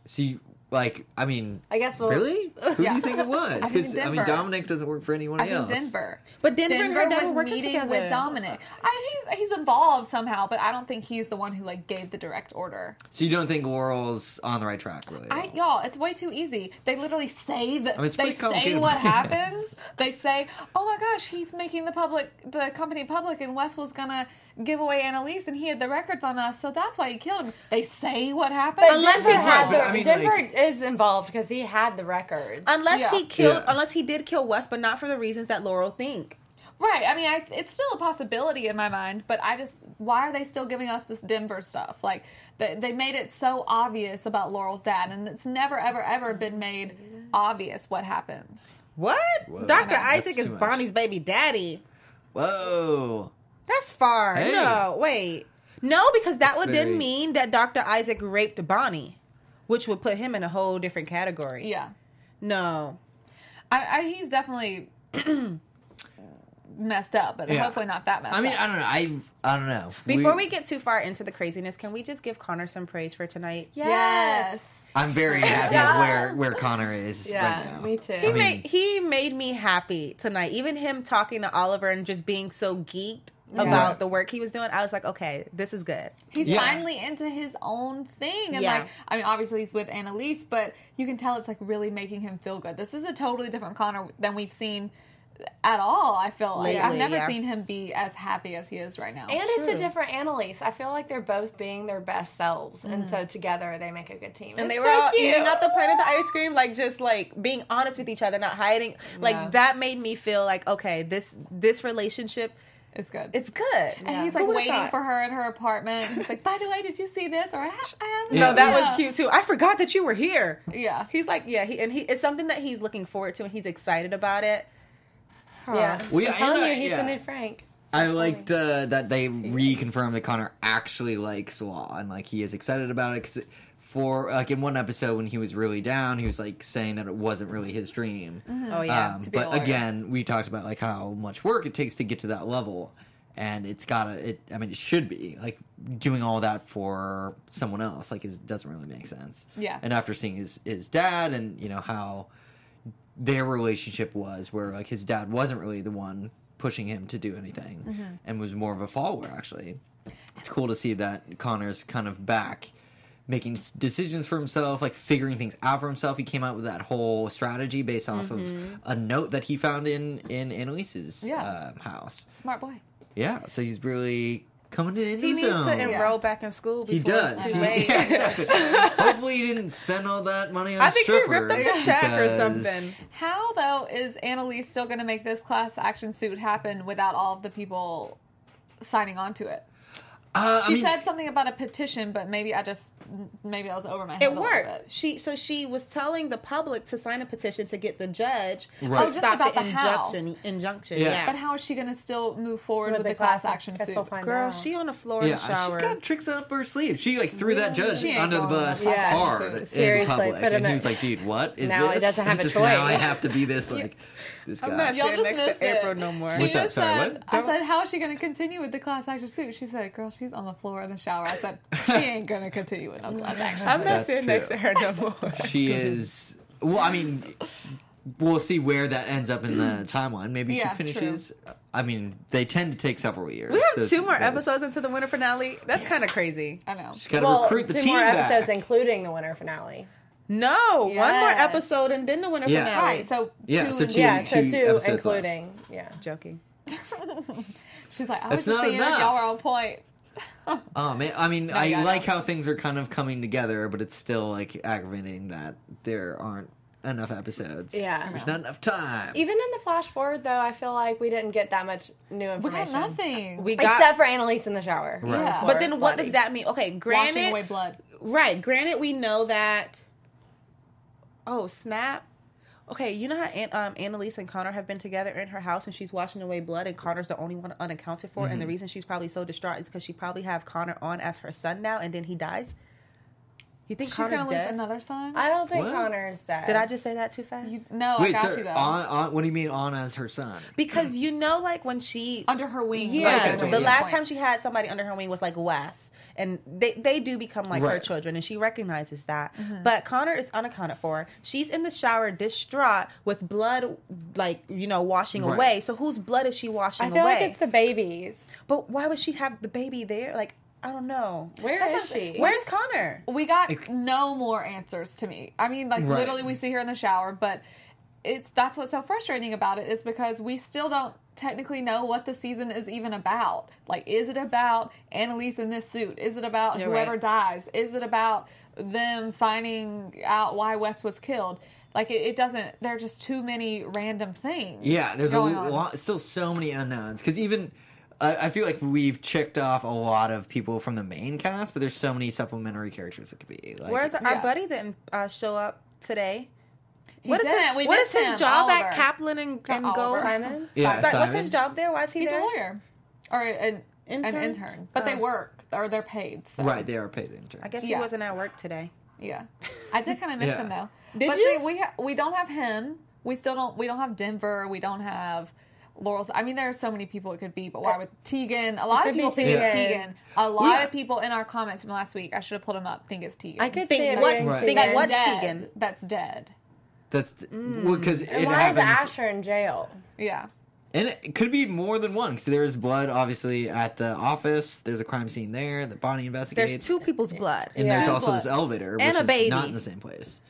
[SPEAKER 1] See, like, I mean,
[SPEAKER 3] I guess we'll
[SPEAKER 1] really? *laughs* Who do you think it was? Because *laughs* I, mean, Dominic doesn't work for anyone
[SPEAKER 5] I think
[SPEAKER 1] else.
[SPEAKER 5] Denver.
[SPEAKER 4] But Denver and her were
[SPEAKER 5] was
[SPEAKER 4] working
[SPEAKER 5] meeting
[SPEAKER 4] together.
[SPEAKER 5] with Dominic. I, he's he's involved somehow, but I don't think he's the one who like gave the direct order.
[SPEAKER 1] So you don't think Laurel's on the right track, really?
[SPEAKER 5] I, y'all, it's way too easy. They literally say that
[SPEAKER 1] I mean,
[SPEAKER 5] they say what *laughs* happens. they say, "Oh my gosh, he's making the public, the company public, and Wes was gonna give away Annalise, and he had the records on us, so that's why he killed him." They say what happened.
[SPEAKER 4] Unless
[SPEAKER 3] Denver
[SPEAKER 4] he
[SPEAKER 3] had
[SPEAKER 1] Right,
[SPEAKER 3] the
[SPEAKER 1] but I mean,
[SPEAKER 3] Denver
[SPEAKER 1] like-
[SPEAKER 3] is involved because he had the records.
[SPEAKER 4] Unless
[SPEAKER 5] Yeah.
[SPEAKER 4] he killed,
[SPEAKER 1] Yeah.
[SPEAKER 4] unless he did kill Wes, but not for the reasons that Laurel think.
[SPEAKER 5] Right. I mean, I, it's still a possibility in my mind, but I just, why are they still giving us this Denver stuff? Like, they, they made it so obvious about Laurel's dad, and it's never, ever, ever been made obvious what happens.
[SPEAKER 4] What?
[SPEAKER 1] Whoa.
[SPEAKER 4] Dr.
[SPEAKER 5] That's
[SPEAKER 4] Isaac is. Bonnie's baby daddy.
[SPEAKER 1] Whoa.
[SPEAKER 4] That's far.
[SPEAKER 1] Hey.
[SPEAKER 4] No, wait. No, because that would
[SPEAKER 1] very-
[SPEAKER 4] then mean that Dr. Isaac raped Bonnie, which would put him in a whole different category.
[SPEAKER 5] Yeah.
[SPEAKER 4] No.
[SPEAKER 5] I, I, he's definitely *clears throat* messed up, but
[SPEAKER 1] Yeah.
[SPEAKER 5] hopefully not that messed
[SPEAKER 1] I mean,
[SPEAKER 5] up.
[SPEAKER 1] I don't know. I I don't know.
[SPEAKER 4] Before we, get too far into the craziness, can we just give Connor some praise for tonight?
[SPEAKER 5] yes.
[SPEAKER 1] I'm very happy
[SPEAKER 3] Yeah.
[SPEAKER 1] of where where Connor is
[SPEAKER 3] Yeah,
[SPEAKER 1] right now.
[SPEAKER 3] me too.
[SPEAKER 4] He
[SPEAKER 1] I mean-
[SPEAKER 4] made he made me happy tonight. Even him talking to Oliver and just being so geeked about the work he was doing, I was like, okay, this is good.
[SPEAKER 5] He's
[SPEAKER 1] Yeah.
[SPEAKER 5] finally into his own thing. And
[SPEAKER 4] Yeah.
[SPEAKER 5] like, I mean, obviously he's with Annalise, but you can tell it's like really making him feel good. This is a totally different Connor than we've seen at all, I feel like. I've never
[SPEAKER 4] yeah.
[SPEAKER 5] seen him be as happy as he is right now.
[SPEAKER 3] And it's a different Annalise. I feel like they're both being their best selves, and so mm-hmm. together they make a good team.
[SPEAKER 4] And
[SPEAKER 3] It's
[SPEAKER 4] they were
[SPEAKER 3] so
[SPEAKER 4] all
[SPEAKER 3] cute.
[SPEAKER 4] eating out the planet the ice cream, like just like being honest with each other, not hiding. Like
[SPEAKER 5] Yeah.
[SPEAKER 4] that made me feel like okay, this this relationship,
[SPEAKER 5] it's good.
[SPEAKER 4] it's good.
[SPEAKER 5] and he's like waiting
[SPEAKER 4] thought?
[SPEAKER 5] for her in her apartment. He's like, by the way, did you see this? Or I, ha- I have
[SPEAKER 4] No, that
[SPEAKER 5] Yeah.
[SPEAKER 4] was cute too. I forgot that you were here.
[SPEAKER 5] Yeah.
[SPEAKER 4] He's like, yeah, he and he it's something that he's looking forward to and he's excited about it. Huh.
[SPEAKER 3] Yeah,
[SPEAKER 1] Well, yeah,
[SPEAKER 3] I'm telling
[SPEAKER 1] and
[SPEAKER 3] you, he's
[SPEAKER 1] yeah.
[SPEAKER 3] the new Frank. So
[SPEAKER 1] I liked uh, that they reconfirmed that Connor actually likes Law and like he is excited about it because for like in one episode when he was really down, he was like saying that it wasn't really his dream.
[SPEAKER 4] Oh yeah.
[SPEAKER 1] Um,
[SPEAKER 5] to be a
[SPEAKER 1] but
[SPEAKER 5] lawyer.
[SPEAKER 1] again, we talked about like how much work it takes to get to that level, and it's gotta. It. I mean, it should be like doing all that for someone else. Like, it doesn't really make sense.
[SPEAKER 5] Yeah.
[SPEAKER 1] And after seeing his his dad and you know how their relationship was, where like his dad wasn't really the one pushing him to do anything,
[SPEAKER 5] Mm-hmm.
[SPEAKER 1] and was more of a follower. Actually, it's cool to see that Connor's kind of back making decisions for himself, like figuring things out for himself. He came out with that whole strategy based off of a note that he found in in Annalise's
[SPEAKER 5] Mm-hmm. Yeah.
[SPEAKER 1] um, house.
[SPEAKER 5] Smart boy.
[SPEAKER 1] Yeah, so he's really coming to into
[SPEAKER 4] He needs
[SPEAKER 1] own.
[SPEAKER 4] to enroll back in school
[SPEAKER 1] He
[SPEAKER 4] before
[SPEAKER 1] does.
[SPEAKER 4] it's too *laughs* late.
[SPEAKER 1] yeah, exactly. *laughs* Hopefully, he didn't spend all that money on
[SPEAKER 4] I think he ripped up his check or something.
[SPEAKER 5] How though is Annalise still going to make this class action suit happen without all of the people signing on to it?
[SPEAKER 1] Uh, I
[SPEAKER 5] She
[SPEAKER 1] mean,
[SPEAKER 5] said something about a petition, but maybe I just maybe I was over my head.
[SPEAKER 4] It
[SPEAKER 5] a
[SPEAKER 4] worked.
[SPEAKER 5] bit.
[SPEAKER 4] She so she was telling the public to sign a petition to get the judge
[SPEAKER 1] Right.
[SPEAKER 4] to
[SPEAKER 1] Oh,
[SPEAKER 5] just
[SPEAKER 4] stop
[SPEAKER 5] about
[SPEAKER 4] the,
[SPEAKER 5] the house.
[SPEAKER 4] injunction. Injunction,
[SPEAKER 1] Yeah.
[SPEAKER 4] yeah.
[SPEAKER 5] But how is she going to still move forward with, the, class, action suit?
[SPEAKER 4] Girl,
[SPEAKER 3] out.
[SPEAKER 4] she on the floor
[SPEAKER 1] yeah,
[SPEAKER 4] in the shower.
[SPEAKER 1] she's got tricks up her sleeve. She like threw that judge under the bus
[SPEAKER 5] on
[SPEAKER 3] the class
[SPEAKER 1] hard
[SPEAKER 5] action
[SPEAKER 1] in public,
[SPEAKER 3] put him
[SPEAKER 1] and he was like, "Dude, what is
[SPEAKER 3] Now he
[SPEAKER 1] this?
[SPEAKER 3] doesn't have a
[SPEAKER 1] choice. Now I have to be this like *laughs* this guy."
[SPEAKER 4] I'm not
[SPEAKER 5] Y'all
[SPEAKER 4] sitting
[SPEAKER 5] just
[SPEAKER 4] next to. April no more.
[SPEAKER 1] What's up?
[SPEAKER 5] just
[SPEAKER 1] Sorry, what?
[SPEAKER 5] I said, how is she going to continue with the class action suit? She said, girl, she's on the floor in the shower. I said, she ain't going to continue with no class action
[SPEAKER 4] I'm
[SPEAKER 5] suit.
[SPEAKER 4] not
[SPEAKER 1] That's
[SPEAKER 4] sitting
[SPEAKER 1] true.
[SPEAKER 4] next to her no more. *laughs*
[SPEAKER 1] she is. Well, I mean, we'll see where that ends up in the *clears throat* timeline. Maybe
[SPEAKER 5] Yeah,
[SPEAKER 1] she finishes. I mean, they tend to take several years.
[SPEAKER 4] We have
[SPEAKER 1] Those-
[SPEAKER 4] two more
[SPEAKER 1] those-
[SPEAKER 4] episodes into the winter finale. That's kind of crazy.
[SPEAKER 5] I know.
[SPEAKER 1] She's got to
[SPEAKER 3] well,
[SPEAKER 1] recruit the
[SPEAKER 3] two
[SPEAKER 1] team
[SPEAKER 3] more
[SPEAKER 1] back.
[SPEAKER 3] episodes, including the winter finale.
[SPEAKER 4] No, one more
[SPEAKER 3] Yes.
[SPEAKER 4] episode and then the winter
[SPEAKER 1] Yeah.
[SPEAKER 4] finale.
[SPEAKER 5] Right, so
[SPEAKER 1] Yeah,
[SPEAKER 5] two
[SPEAKER 1] so
[SPEAKER 5] and
[SPEAKER 1] two-
[SPEAKER 3] yeah, so
[SPEAKER 1] two
[SPEAKER 3] two,
[SPEAKER 1] episodes left.
[SPEAKER 3] including yeah.
[SPEAKER 4] Joking. *laughs*
[SPEAKER 5] She's like, I was
[SPEAKER 1] That's
[SPEAKER 5] just
[SPEAKER 1] not
[SPEAKER 5] seeing if
[SPEAKER 1] enough.
[SPEAKER 5] y'all were on point.
[SPEAKER 1] Oh *laughs* man, um, I mean, I
[SPEAKER 5] yeah,
[SPEAKER 1] like
[SPEAKER 5] know.
[SPEAKER 1] how things are kind of coming together, but it's still like aggravating that there aren't enough episodes.
[SPEAKER 3] Yeah.
[SPEAKER 1] there's not enough time.
[SPEAKER 3] Even in the flash forward, though, I feel like we didn't get that much new information.
[SPEAKER 5] We got nothing.
[SPEAKER 4] We got,
[SPEAKER 3] Except for Annalise in the shower.
[SPEAKER 1] Right.
[SPEAKER 5] Yeah.
[SPEAKER 4] but then what
[SPEAKER 3] Bloody.
[SPEAKER 4] does that mean? Okay,
[SPEAKER 5] washing
[SPEAKER 4] granted,
[SPEAKER 5] away blood.
[SPEAKER 4] right? Granted, we know that. Oh snap! Okay, you know how An- um, Annalise and Connor have been together in her house, and she's washing away blood, and Connor's the only one unaccounted for. And the reason she's probably so distraught is because she probably have Connor on as her son now, and then he dies. You think
[SPEAKER 5] She's
[SPEAKER 4] Connor's
[SPEAKER 5] going to lose
[SPEAKER 4] dead?
[SPEAKER 5] another son?
[SPEAKER 3] I don't think
[SPEAKER 1] What?
[SPEAKER 3] Connor's dead.
[SPEAKER 4] Did I just say that too fast?
[SPEAKER 5] You- no,
[SPEAKER 1] Wait,
[SPEAKER 5] I got
[SPEAKER 1] so
[SPEAKER 5] you though.
[SPEAKER 1] on, on, what do you mean on as her son?
[SPEAKER 4] because you know, like when she
[SPEAKER 5] Under her wing.
[SPEAKER 4] Yeah,
[SPEAKER 1] Okay,
[SPEAKER 4] the
[SPEAKER 1] totally,
[SPEAKER 4] last
[SPEAKER 5] yeah.
[SPEAKER 4] time she had somebody under her wing was like Wes, and they they do become like her children, and she recognizes that.
[SPEAKER 5] Mm-hmm.
[SPEAKER 4] But Connor is unaccounted for. She's in the shower, distraught, with blood like you know washing
[SPEAKER 1] Right.
[SPEAKER 4] away. So whose blood is she washing away?
[SPEAKER 3] I feel
[SPEAKER 4] away?
[SPEAKER 3] like it's the babies.
[SPEAKER 4] but why would she have the baby there? Like I don't know.
[SPEAKER 3] Where
[SPEAKER 5] That's
[SPEAKER 3] is she?
[SPEAKER 4] Where's Connor?
[SPEAKER 5] We got
[SPEAKER 1] Like-
[SPEAKER 5] no more answers to me. I mean, like
[SPEAKER 1] Right.
[SPEAKER 5] literally, we see her in the shower, but it's that's what's so frustrating about it is because we still don't technically know what the season is even about. Like, is it about Annalise in this suit? Is it about
[SPEAKER 4] You're
[SPEAKER 5] whoever
[SPEAKER 4] right.
[SPEAKER 5] dies? Is it about them finding out why Wes was killed? Like, it, it doesn't. There are just too many random things.
[SPEAKER 1] Yeah, there's a
[SPEAKER 5] going on.
[SPEAKER 1] lot, still so many unknowns. Because even I I feel like we've checked off a lot of people from the main cast, but there's so many supplementary characters it could be. Like,
[SPEAKER 4] Where's our
[SPEAKER 5] Yeah.
[SPEAKER 4] buddy didn't uh, show up today?
[SPEAKER 5] He
[SPEAKER 4] What is
[SPEAKER 5] didn't.
[SPEAKER 4] his,
[SPEAKER 5] We
[SPEAKER 4] what is his
[SPEAKER 5] him,
[SPEAKER 4] job at Caplan and, and
[SPEAKER 5] Oliver.
[SPEAKER 4] Gold?
[SPEAKER 3] Simon?
[SPEAKER 1] Yeah,
[SPEAKER 4] Sorry, what's his job there? Why is he
[SPEAKER 5] He's
[SPEAKER 4] there?
[SPEAKER 5] a lawyer or uh, an
[SPEAKER 4] Intern?
[SPEAKER 5] an intern, but they
[SPEAKER 4] Oh.
[SPEAKER 5] work or they're paid. So.
[SPEAKER 1] Right, they are paid interns.
[SPEAKER 4] I guess
[SPEAKER 5] Yeah.
[SPEAKER 4] he wasn't at work today.
[SPEAKER 5] Yeah, I did kind of miss
[SPEAKER 1] Yeah.
[SPEAKER 5] him though.
[SPEAKER 4] Did
[SPEAKER 5] but
[SPEAKER 4] you?
[SPEAKER 5] See, we ha- we don't have him. We still don't. We don't have Denver. We don't have Laurel's. I mean, there are so many people it could be. But why with Tegan? A lot of people think it's
[SPEAKER 3] Tegan.
[SPEAKER 5] Tegan. A lot
[SPEAKER 1] Yeah.
[SPEAKER 5] of people in our comments from last week. I should have pulled him up. Think it's Tegan.
[SPEAKER 3] I could
[SPEAKER 4] Think
[SPEAKER 3] see
[SPEAKER 4] what's-
[SPEAKER 3] being
[SPEAKER 1] Right.
[SPEAKER 4] think
[SPEAKER 3] Tegan.
[SPEAKER 4] what's
[SPEAKER 5] dead.
[SPEAKER 4] Tegan?
[SPEAKER 5] That's dead.
[SPEAKER 1] That's because mm.
[SPEAKER 3] And
[SPEAKER 1] it
[SPEAKER 3] why is
[SPEAKER 1] happens,
[SPEAKER 3] Asher in jail?
[SPEAKER 5] Yeah.
[SPEAKER 1] and it could be more than one. Because there's blood, obviously, at the office. There's a crime scene there that Bonnie investigates.
[SPEAKER 4] There's two people's blood.
[SPEAKER 1] and
[SPEAKER 3] Yeah.
[SPEAKER 1] there's
[SPEAKER 3] Two
[SPEAKER 1] also
[SPEAKER 5] blood.
[SPEAKER 1] this elevator, which
[SPEAKER 4] And a
[SPEAKER 1] is
[SPEAKER 4] baby.
[SPEAKER 1] not in the same place.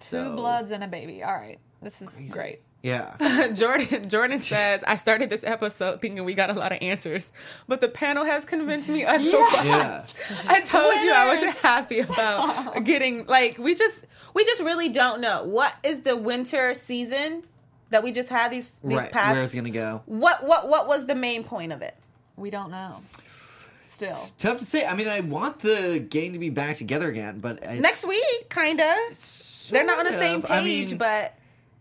[SPEAKER 5] Two
[SPEAKER 1] So,
[SPEAKER 5] bloods and a baby. All right. This is great.
[SPEAKER 1] Yeah, *laughs*
[SPEAKER 4] Jordan Jordan says, I started this episode thinking we got a lot of answers, but the panel has convinced me otherwise.
[SPEAKER 1] yeah. *laughs*
[SPEAKER 4] I told you I wasn't happy about *laughs* getting like we just we just really don't know what is the winter season that we just had these these
[SPEAKER 1] right.
[SPEAKER 4] past.
[SPEAKER 1] Where's gonna go?
[SPEAKER 4] what what what was the main point of it?
[SPEAKER 5] We don't know. Still.
[SPEAKER 1] Tough to say. I mean, I want the game to be back together again, but it's
[SPEAKER 4] Next week, kinda. They're not on the same
[SPEAKER 1] of. I
[SPEAKER 4] page,
[SPEAKER 1] mean,
[SPEAKER 4] but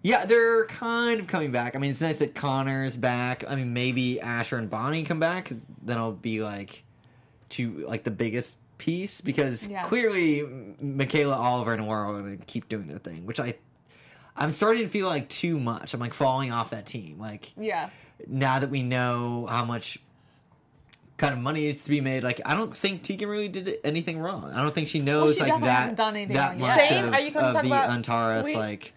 [SPEAKER 1] Yeah, they're kind of coming back. I mean, it's nice that Connor's back. I mean, maybe Asher and Bonnie come back because then I'll be like to like the biggest piece because
[SPEAKER 5] Yeah.
[SPEAKER 1] clearly M- Michaela, Oliver, and Laura are going to keep doing their thing, which I I'm starting to feel like too much. I'm like falling off that team. Like
[SPEAKER 5] Yeah.
[SPEAKER 1] now that we know how much kind of money is to be made, like I don't think Tegan really did anything wrong. I don't think she knows
[SPEAKER 5] she
[SPEAKER 1] like that
[SPEAKER 5] hasn't done anything
[SPEAKER 1] that
[SPEAKER 5] wrong
[SPEAKER 1] much
[SPEAKER 5] yet.
[SPEAKER 4] Same.
[SPEAKER 1] of,
[SPEAKER 4] Are you gonna
[SPEAKER 1] of
[SPEAKER 4] talk
[SPEAKER 1] the
[SPEAKER 4] about-
[SPEAKER 1] Antares
[SPEAKER 3] we-
[SPEAKER 1] like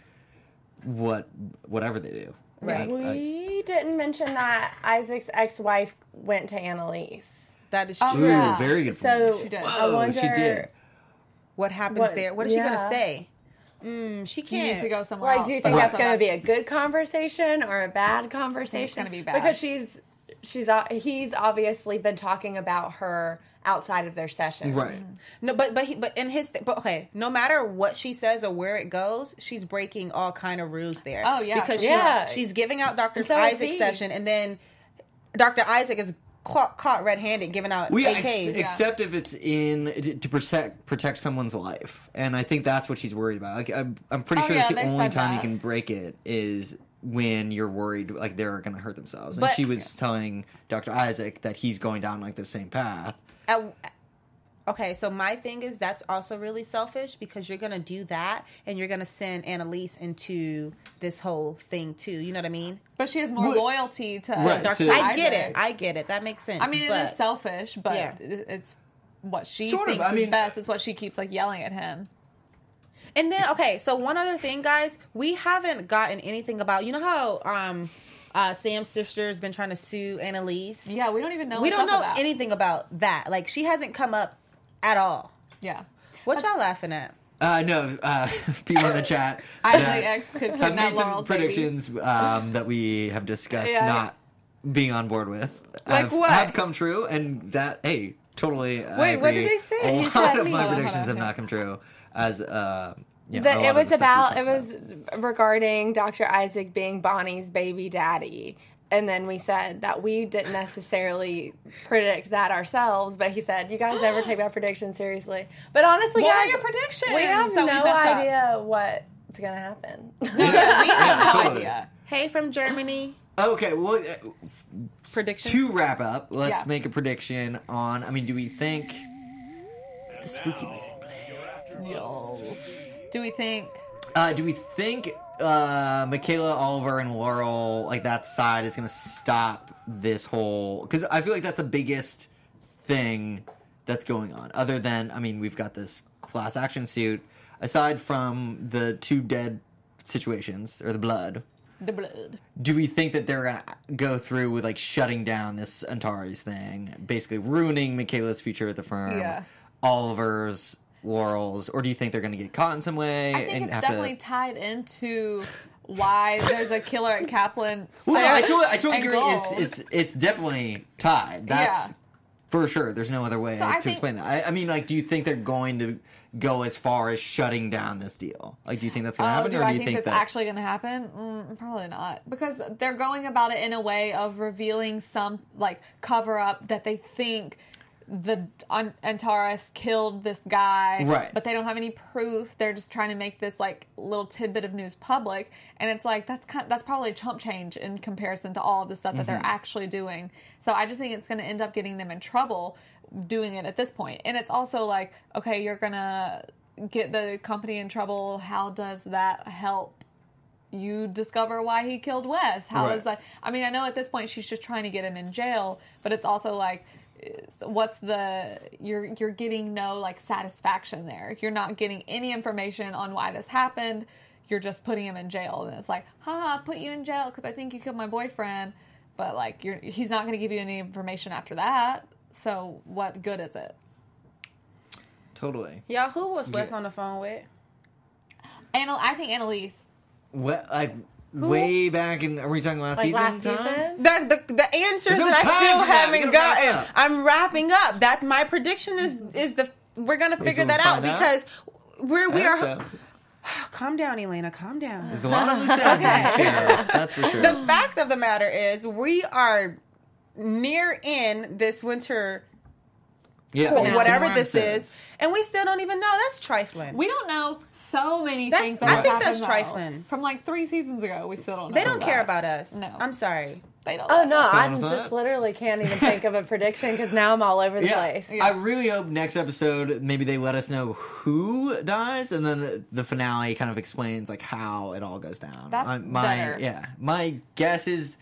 [SPEAKER 1] what whatever they do.
[SPEAKER 5] Right.
[SPEAKER 1] Like, I-
[SPEAKER 3] We didn't mention that Isaac's ex-wife went to Annalise.
[SPEAKER 4] that is
[SPEAKER 5] Oh,
[SPEAKER 4] true.
[SPEAKER 1] Ooh,
[SPEAKER 5] Yeah.
[SPEAKER 1] very good.
[SPEAKER 3] So
[SPEAKER 1] point.
[SPEAKER 5] She did.
[SPEAKER 3] I wonder.
[SPEAKER 1] she did.
[SPEAKER 4] What happens
[SPEAKER 3] What-
[SPEAKER 4] there? What is she gonna say? Mm, she can't.
[SPEAKER 5] need to go somewhere
[SPEAKER 3] Like,
[SPEAKER 5] else.
[SPEAKER 3] do you think
[SPEAKER 5] But
[SPEAKER 3] that's going to be a good conversation or a bad conversation?
[SPEAKER 5] It's gonna be bad.
[SPEAKER 3] because she's she's he's obviously been talking about her outside of their session.
[SPEAKER 1] Right.
[SPEAKER 4] No, but but he, but in his th- but okay, no matter what she says or where it goes, she's breaking all kind of rules there.
[SPEAKER 5] Oh, yeah.
[SPEAKER 4] because
[SPEAKER 3] Yeah.
[SPEAKER 4] she, she's giving out Doctor
[SPEAKER 3] And so
[SPEAKER 4] Isaac's session, and then Doctor Isaac is caught, caught red-handed giving out
[SPEAKER 1] Well, yeah,
[SPEAKER 4] AKs.
[SPEAKER 1] ex- except if it's in to, to protect protect someone's life, and I think that's what she's worried about. Like, I'm, I'm pretty
[SPEAKER 5] Oh,
[SPEAKER 1] sure
[SPEAKER 5] yeah,
[SPEAKER 1] that's the only
[SPEAKER 5] said
[SPEAKER 1] time you can break it is when you're worried like they're going to hurt themselves. And
[SPEAKER 4] But-
[SPEAKER 1] she was telling Dr. Isaac that he's going down like the same path.
[SPEAKER 4] At- okay, so my thing is that's also really selfish because you're gonna do that and you're gonna send Annalise into this whole thing too. You know what I mean?
[SPEAKER 5] But she has more
[SPEAKER 1] What-
[SPEAKER 5] loyalty to
[SPEAKER 1] Right,
[SPEAKER 5] Dr.
[SPEAKER 1] to-
[SPEAKER 4] I get it. I get it. That makes sense.
[SPEAKER 5] I mean, it
[SPEAKER 4] but
[SPEAKER 5] is selfish, but
[SPEAKER 4] Yeah.
[SPEAKER 5] it's what she
[SPEAKER 1] Sort of,
[SPEAKER 5] thinks
[SPEAKER 1] I
[SPEAKER 5] is best. It's what she keeps like yelling at him.
[SPEAKER 4] And then okay, so one other thing, guys, we haven't gotten anything about. You know how um, uh, Sam's sister's been trying to sue Annalise.
[SPEAKER 5] Yeah, we don't even know.
[SPEAKER 4] we don't know
[SPEAKER 5] with that.
[SPEAKER 4] anything about that. Like she hasn't come up at all.
[SPEAKER 5] Yeah,
[SPEAKER 4] What y'all laughing at?
[SPEAKER 1] Uh, no, uh, *laughs* people in the chat *laughs*
[SPEAKER 5] Isaac
[SPEAKER 1] that
[SPEAKER 5] X could
[SPEAKER 1] have made some
[SPEAKER 5] Laurel's baby.
[SPEAKER 1] predictions um, that we have discussed
[SPEAKER 3] Yeah.
[SPEAKER 1] not being on board with.
[SPEAKER 4] Like
[SPEAKER 1] have,
[SPEAKER 4] what?
[SPEAKER 1] have come true, and that hey, totally. I
[SPEAKER 4] Wait, what did
[SPEAKER 1] agree.
[SPEAKER 4] they say?
[SPEAKER 1] A
[SPEAKER 4] He
[SPEAKER 1] lot of
[SPEAKER 3] me.
[SPEAKER 1] my
[SPEAKER 5] Hold
[SPEAKER 1] predictions have not come true. As uh, you know,
[SPEAKER 3] But it was
[SPEAKER 1] the stuff we
[SPEAKER 3] about it was
[SPEAKER 1] about.
[SPEAKER 3] regarding Dr. Isaac being Bonnie's baby daddy. And then we said that we didn't necessarily predict that ourselves, but he said, "You guys never take my predictions seriously." But honestly,
[SPEAKER 5] What are your predictions
[SPEAKER 3] we have
[SPEAKER 5] that we
[SPEAKER 3] no
[SPEAKER 5] messed up?
[SPEAKER 3] idea what's gonna happen. *laughs*
[SPEAKER 5] we have no
[SPEAKER 1] totally.
[SPEAKER 5] idea.
[SPEAKER 4] Hey, from Germany.
[SPEAKER 1] Okay, well, uh,
[SPEAKER 4] Predictions?
[SPEAKER 1] to wrap up, let's
[SPEAKER 5] Yeah.
[SPEAKER 1] make a prediction on. I mean, do we think the spooky music play?
[SPEAKER 5] Do we think?
[SPEAKER 1] Uh, do we think uh, Michaela, Oliver, and Laurel, like that side, is going to stop this whole? Because I feel like that's the biggest thing that's going on? Other than, I mean, we've got this class action suit. Aside from the two dead situations or the blood,
[SPEAKER 5] The blood.
[SPEAKER 1] do we think that they're gonna go through with like shutting down this Antares thing, basically ruining Michaela's future at the firm,
[SPEAKER 5] Yeah.
[SPEAKER 1] Oliver's laurels, or do you think they're gonna get caught in some way
[SPEAKER 5] I think
[SPEAKER 1] and
[SPEAKER 5] it's definitely
[SPEAKER 1] to?
[SPEAKER 5] tied into why there's a killer at Caplan. *laughs*
[SPEAKER 1] Well, I totally, I totally agree. It's
[SPEAKER 5] Gold.
[SPEAKER 1] it's it's definitely tied. That's
[SPEAKER 5] Yeah.
[SPEAKER 1] for sure. There's no other way
[SPEAKER 5] So
[SPEAKER 1] to
[SPEAKER 5] think-
[SPEAKER 1] explain that. I, I mean, like, do you think they're going to go as far as shutting down this deal? Like, do you think that's going to
[SPEAKER 5] Oh,
[SPEAKER 1] happen,
[SPEAKER 5] do
[SPEAKER 1] or
[SPEAKER 5] I
[SPEAKER 1] do you
[SPEAKER 5] think,
[SPEAKER 1] think
[SPEAKER 5] that's
[SPEAKER 1] that?
[SPEAKER 5] actually going to happen? Mm, probably not, because they're going about it in a way of revealing some like cover up that they think the An- Antares killed this guy,
[SPEAKER 1] Right.
[SPEAKER 5] But they don't have any proof. They're just trying to make this like little tidbit of news public, and it's like that's kind that's probably a chump change in comparison to all of the stuff that
[SPEAKER 1] Mm-hmm.
[SPEAKER 5] they're actually doing. So I just think it's going to end up getting them in trouble doing it at this point. And it's also like, okay, you're gonna get the company in trouble. How does that help you discover why he killed Wes? How
[SPEAKER 1] Right.
[SPEAKER 5] does that? I mean, I know at this point she's just trying to get him in jail, but it's also like, what's the you're you're getting no like satisfaction there. You're not getting any information on why this happened. You're just putting him in jail, and it's like, haha, put you in jail because I think you killed my boyfriend. But like, you're he's not going to give you any information after that. So what good is it?
[SPEAKER 1] Totally.
[SPEAKER 4] Y'all, who was Wes
[SPEAKER 1] Yeah.
[SPEAKER 4] on the phone with?
[SPEAKER 5] And I think Annalise.
[SPEAKER 1] What like way back in? Are we talking last
[SPEAKER 3] Like
[SPEAKER 1] season?
[SPEAKER 3] last
[SPEAKER 1] time?
[SPEAKER 3] season?
[SPEAKER 4] The, the, the answers
[SPEAKER 1] no
[SPEAKER 4] that I still
[SPEAKER 1] for that. We
[SPEAKER 4] haven't
[SPEAKER 1] gotta wrap
[SPEAKER 4] gotten. I'm wrapping up. That's my prediction. Is is the we're gonna figure
[SPEAKER 1] we'll
[SPEAKER 4] that out
[SPEAKER 1] find out?
[SPEAKER 4] because we're we are.
[SPEAKER 1] so. *sighs*
[SPEAKER 4] Calm down, Elayna. Calm down.
[SPEAKER 1] There's a lot of loose ends in That's for sure.
[SPEAKER 4] the fact of the matter is, we are near in this winter,
[SPEAKER 1] yeah,
[SPEAKER 4] or whatever this is, and we still don't even know. That's trifling.
[SPEAKER 5] We don't know so many
[SPEAKER 4] That's-
[SPEAKER 5] things. That
[SPEAKER 4] I
[SPEAKER 5] have
[SPEAKER 4] think
[SPEAKER 5] happened,
[SPEAKER 4] that's
[SPEAKER 5] though.
[SPEAKER 4] trifling.
[SPEAKER 5] From like three seasons ago, we still don't. know
[SPEAKER 4] they don't care about us.
[SPEAKER 5] No.
[SPEAKER 4] I'm sorry.
[SPEAKER 5] They don't.
[SPEAKER 3] Oh no, I
[SPEAKER 1] with
[SPEAKER 3] just
[SPEAKER 1] that?
[SPEAKER 3] literally can't even think of a prediction because now I'm all over the
[SPEAKER 1] Yeah,
[SPEAKER 3] place.
[SPEAKER 5] Yeah.
[SPEAKER 1] I really hope next episode maybe they let us know who dies, and then the, the finale kind of explains like how it all goes down.
[SPEAKER 5] That's
[SPEAKER 1] Uh, my
[SPEAKER 5] better.
[SPEAKER 1] yeah. My guess is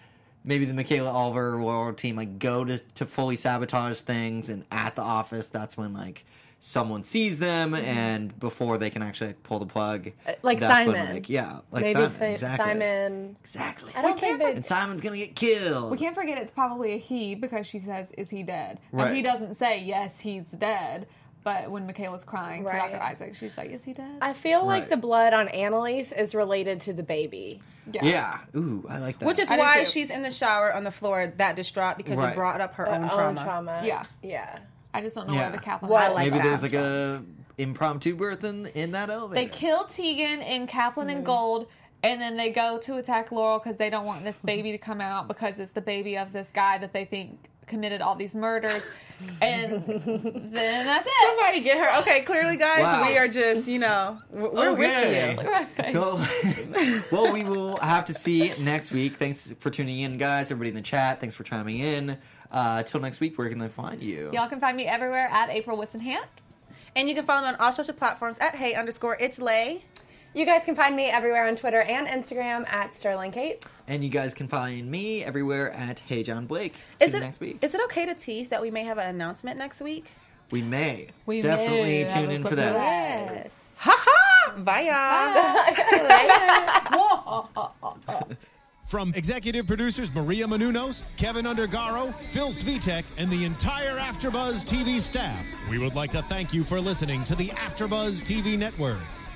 [SPEAKER 1] maybe the Michaela Oliver World team like go to to fully sabotage things, and at the office that's when like someone sees them, and before they can actually like, pull the plug,
[SPEAKER 3] Uh, like
[SPEAKER 1] that's when,
[SPEAKER 3] Simon.
[SPEAKER 1] like, yeah, like
[SPEAKER 3] Maybe
[SPEAKER 1] Simon,
[SPEAKER 3] Sa-
[SPEAKER 1] exactly,
[SPEAKER 3] Simon.
[SPEAKER 1] exactly.
[SPEAKER 3] I don't think
[SPEAKER 5] can't
[SPEAKER 1] and Simon's gonna get killed.
[SPEAKER 5] We can't forget it's probably a he because she says, "Is he dead?" And he doesn't say, "Yes, he's dead." But when Michaela's crying to Dr. Isaac, she's like, "Is he dead?"
[SPEAKER 3] I feel like the blood on Annalise is related to the baby.
[SPEAKER 1] Yeah. Ooh, I like that.
[SPEAKER 4] Which is
[SPEAKER 5] I
[SPEAKER 4] why she's in the shower on the floor that distraught because
[SPEAKER 1] Right.
[SPEAKER 4] it brought up her
[SPEAKER 3] Her
[SPEAKER 4] own
[SPEAKER 3] own
[SPEAKER 4] trauma.
[SPEAKER 3] trauma.
[SPEAKER 5] Yeah.
[SPEAKER 3] Yeah.
[SPEAKER 5] I just don't know
[SPEAKER 1] Yeah.
[SPEAKER 5] where the Caplan.
[SPEAKER 3] Well,
[SPEAKER 5] is.
[SPEAKER 4] like
[SPEAKER 1] maybe
[SPEAKER 4] that.
[SPEAKER 1] there's like a impromptu birth in in that elevator.
[SPEAKER 5] They kill Tegan and Caplan
[SPEAKER 3] Mm-hmm.
[SPEAKER 5] and Gold, and then they go to attack Laurel because they don't want this baby to come out because it's the baby of this guy that they think committed all these murders. *laughs* And then that's it.
[SPEAKER 4] Somebody get her. Okay, clearly, guys,
[SPEAKER 1] Wow.
[SPEAKER 4] we are just, you know, we're we're
[SPEAKER 1] Okay.
[SPEAKER 4] with you.
[SPEAKER 5] Look at my face.
[SPEAKER 1] Totally. *laughs* well, we will have to see next week. Thanks for tuning in, guys. Everybody in the chat, thanks for chiming in. Uh, till next week, where can they find you?
[SPEAKER 5] Y'all can find me everywhere at April Whisenhant.
[SPEAKER 4] And you can follow me on all social platforms at hey underscore it's lay.
[SPEAKER 3] You guys can find me everywhere on Twitter and Instagram at Sterling Cates.
[SPEAKER 1] And you guys can find me everywhere at Hey John Blake.
[SPEAKER 4] Is it
[SPEAKER 1] next week?
[SPEAKER 4] Is it okay to tease that we may have an announcement next week?
[SPEAKER 1] we may.
[SPEAKER 5] We
[SPEAKER 1] Definitely
[SPEAKER 5] may.
[SPEAKER 1] Tune in for that.
[SPEAKER 5] plan.
[SPEAKER 3] Yes.
[SPEAKER 4] Ha ha! Bye y'all. *laughs*
[SPEAKER 2] From executive producers Maria Menounos, Kevin Undergaro, Phil Svitek, and the entire AfterBuzz TV staff, we would like to thank you for listening to the AfterBuzz TV network.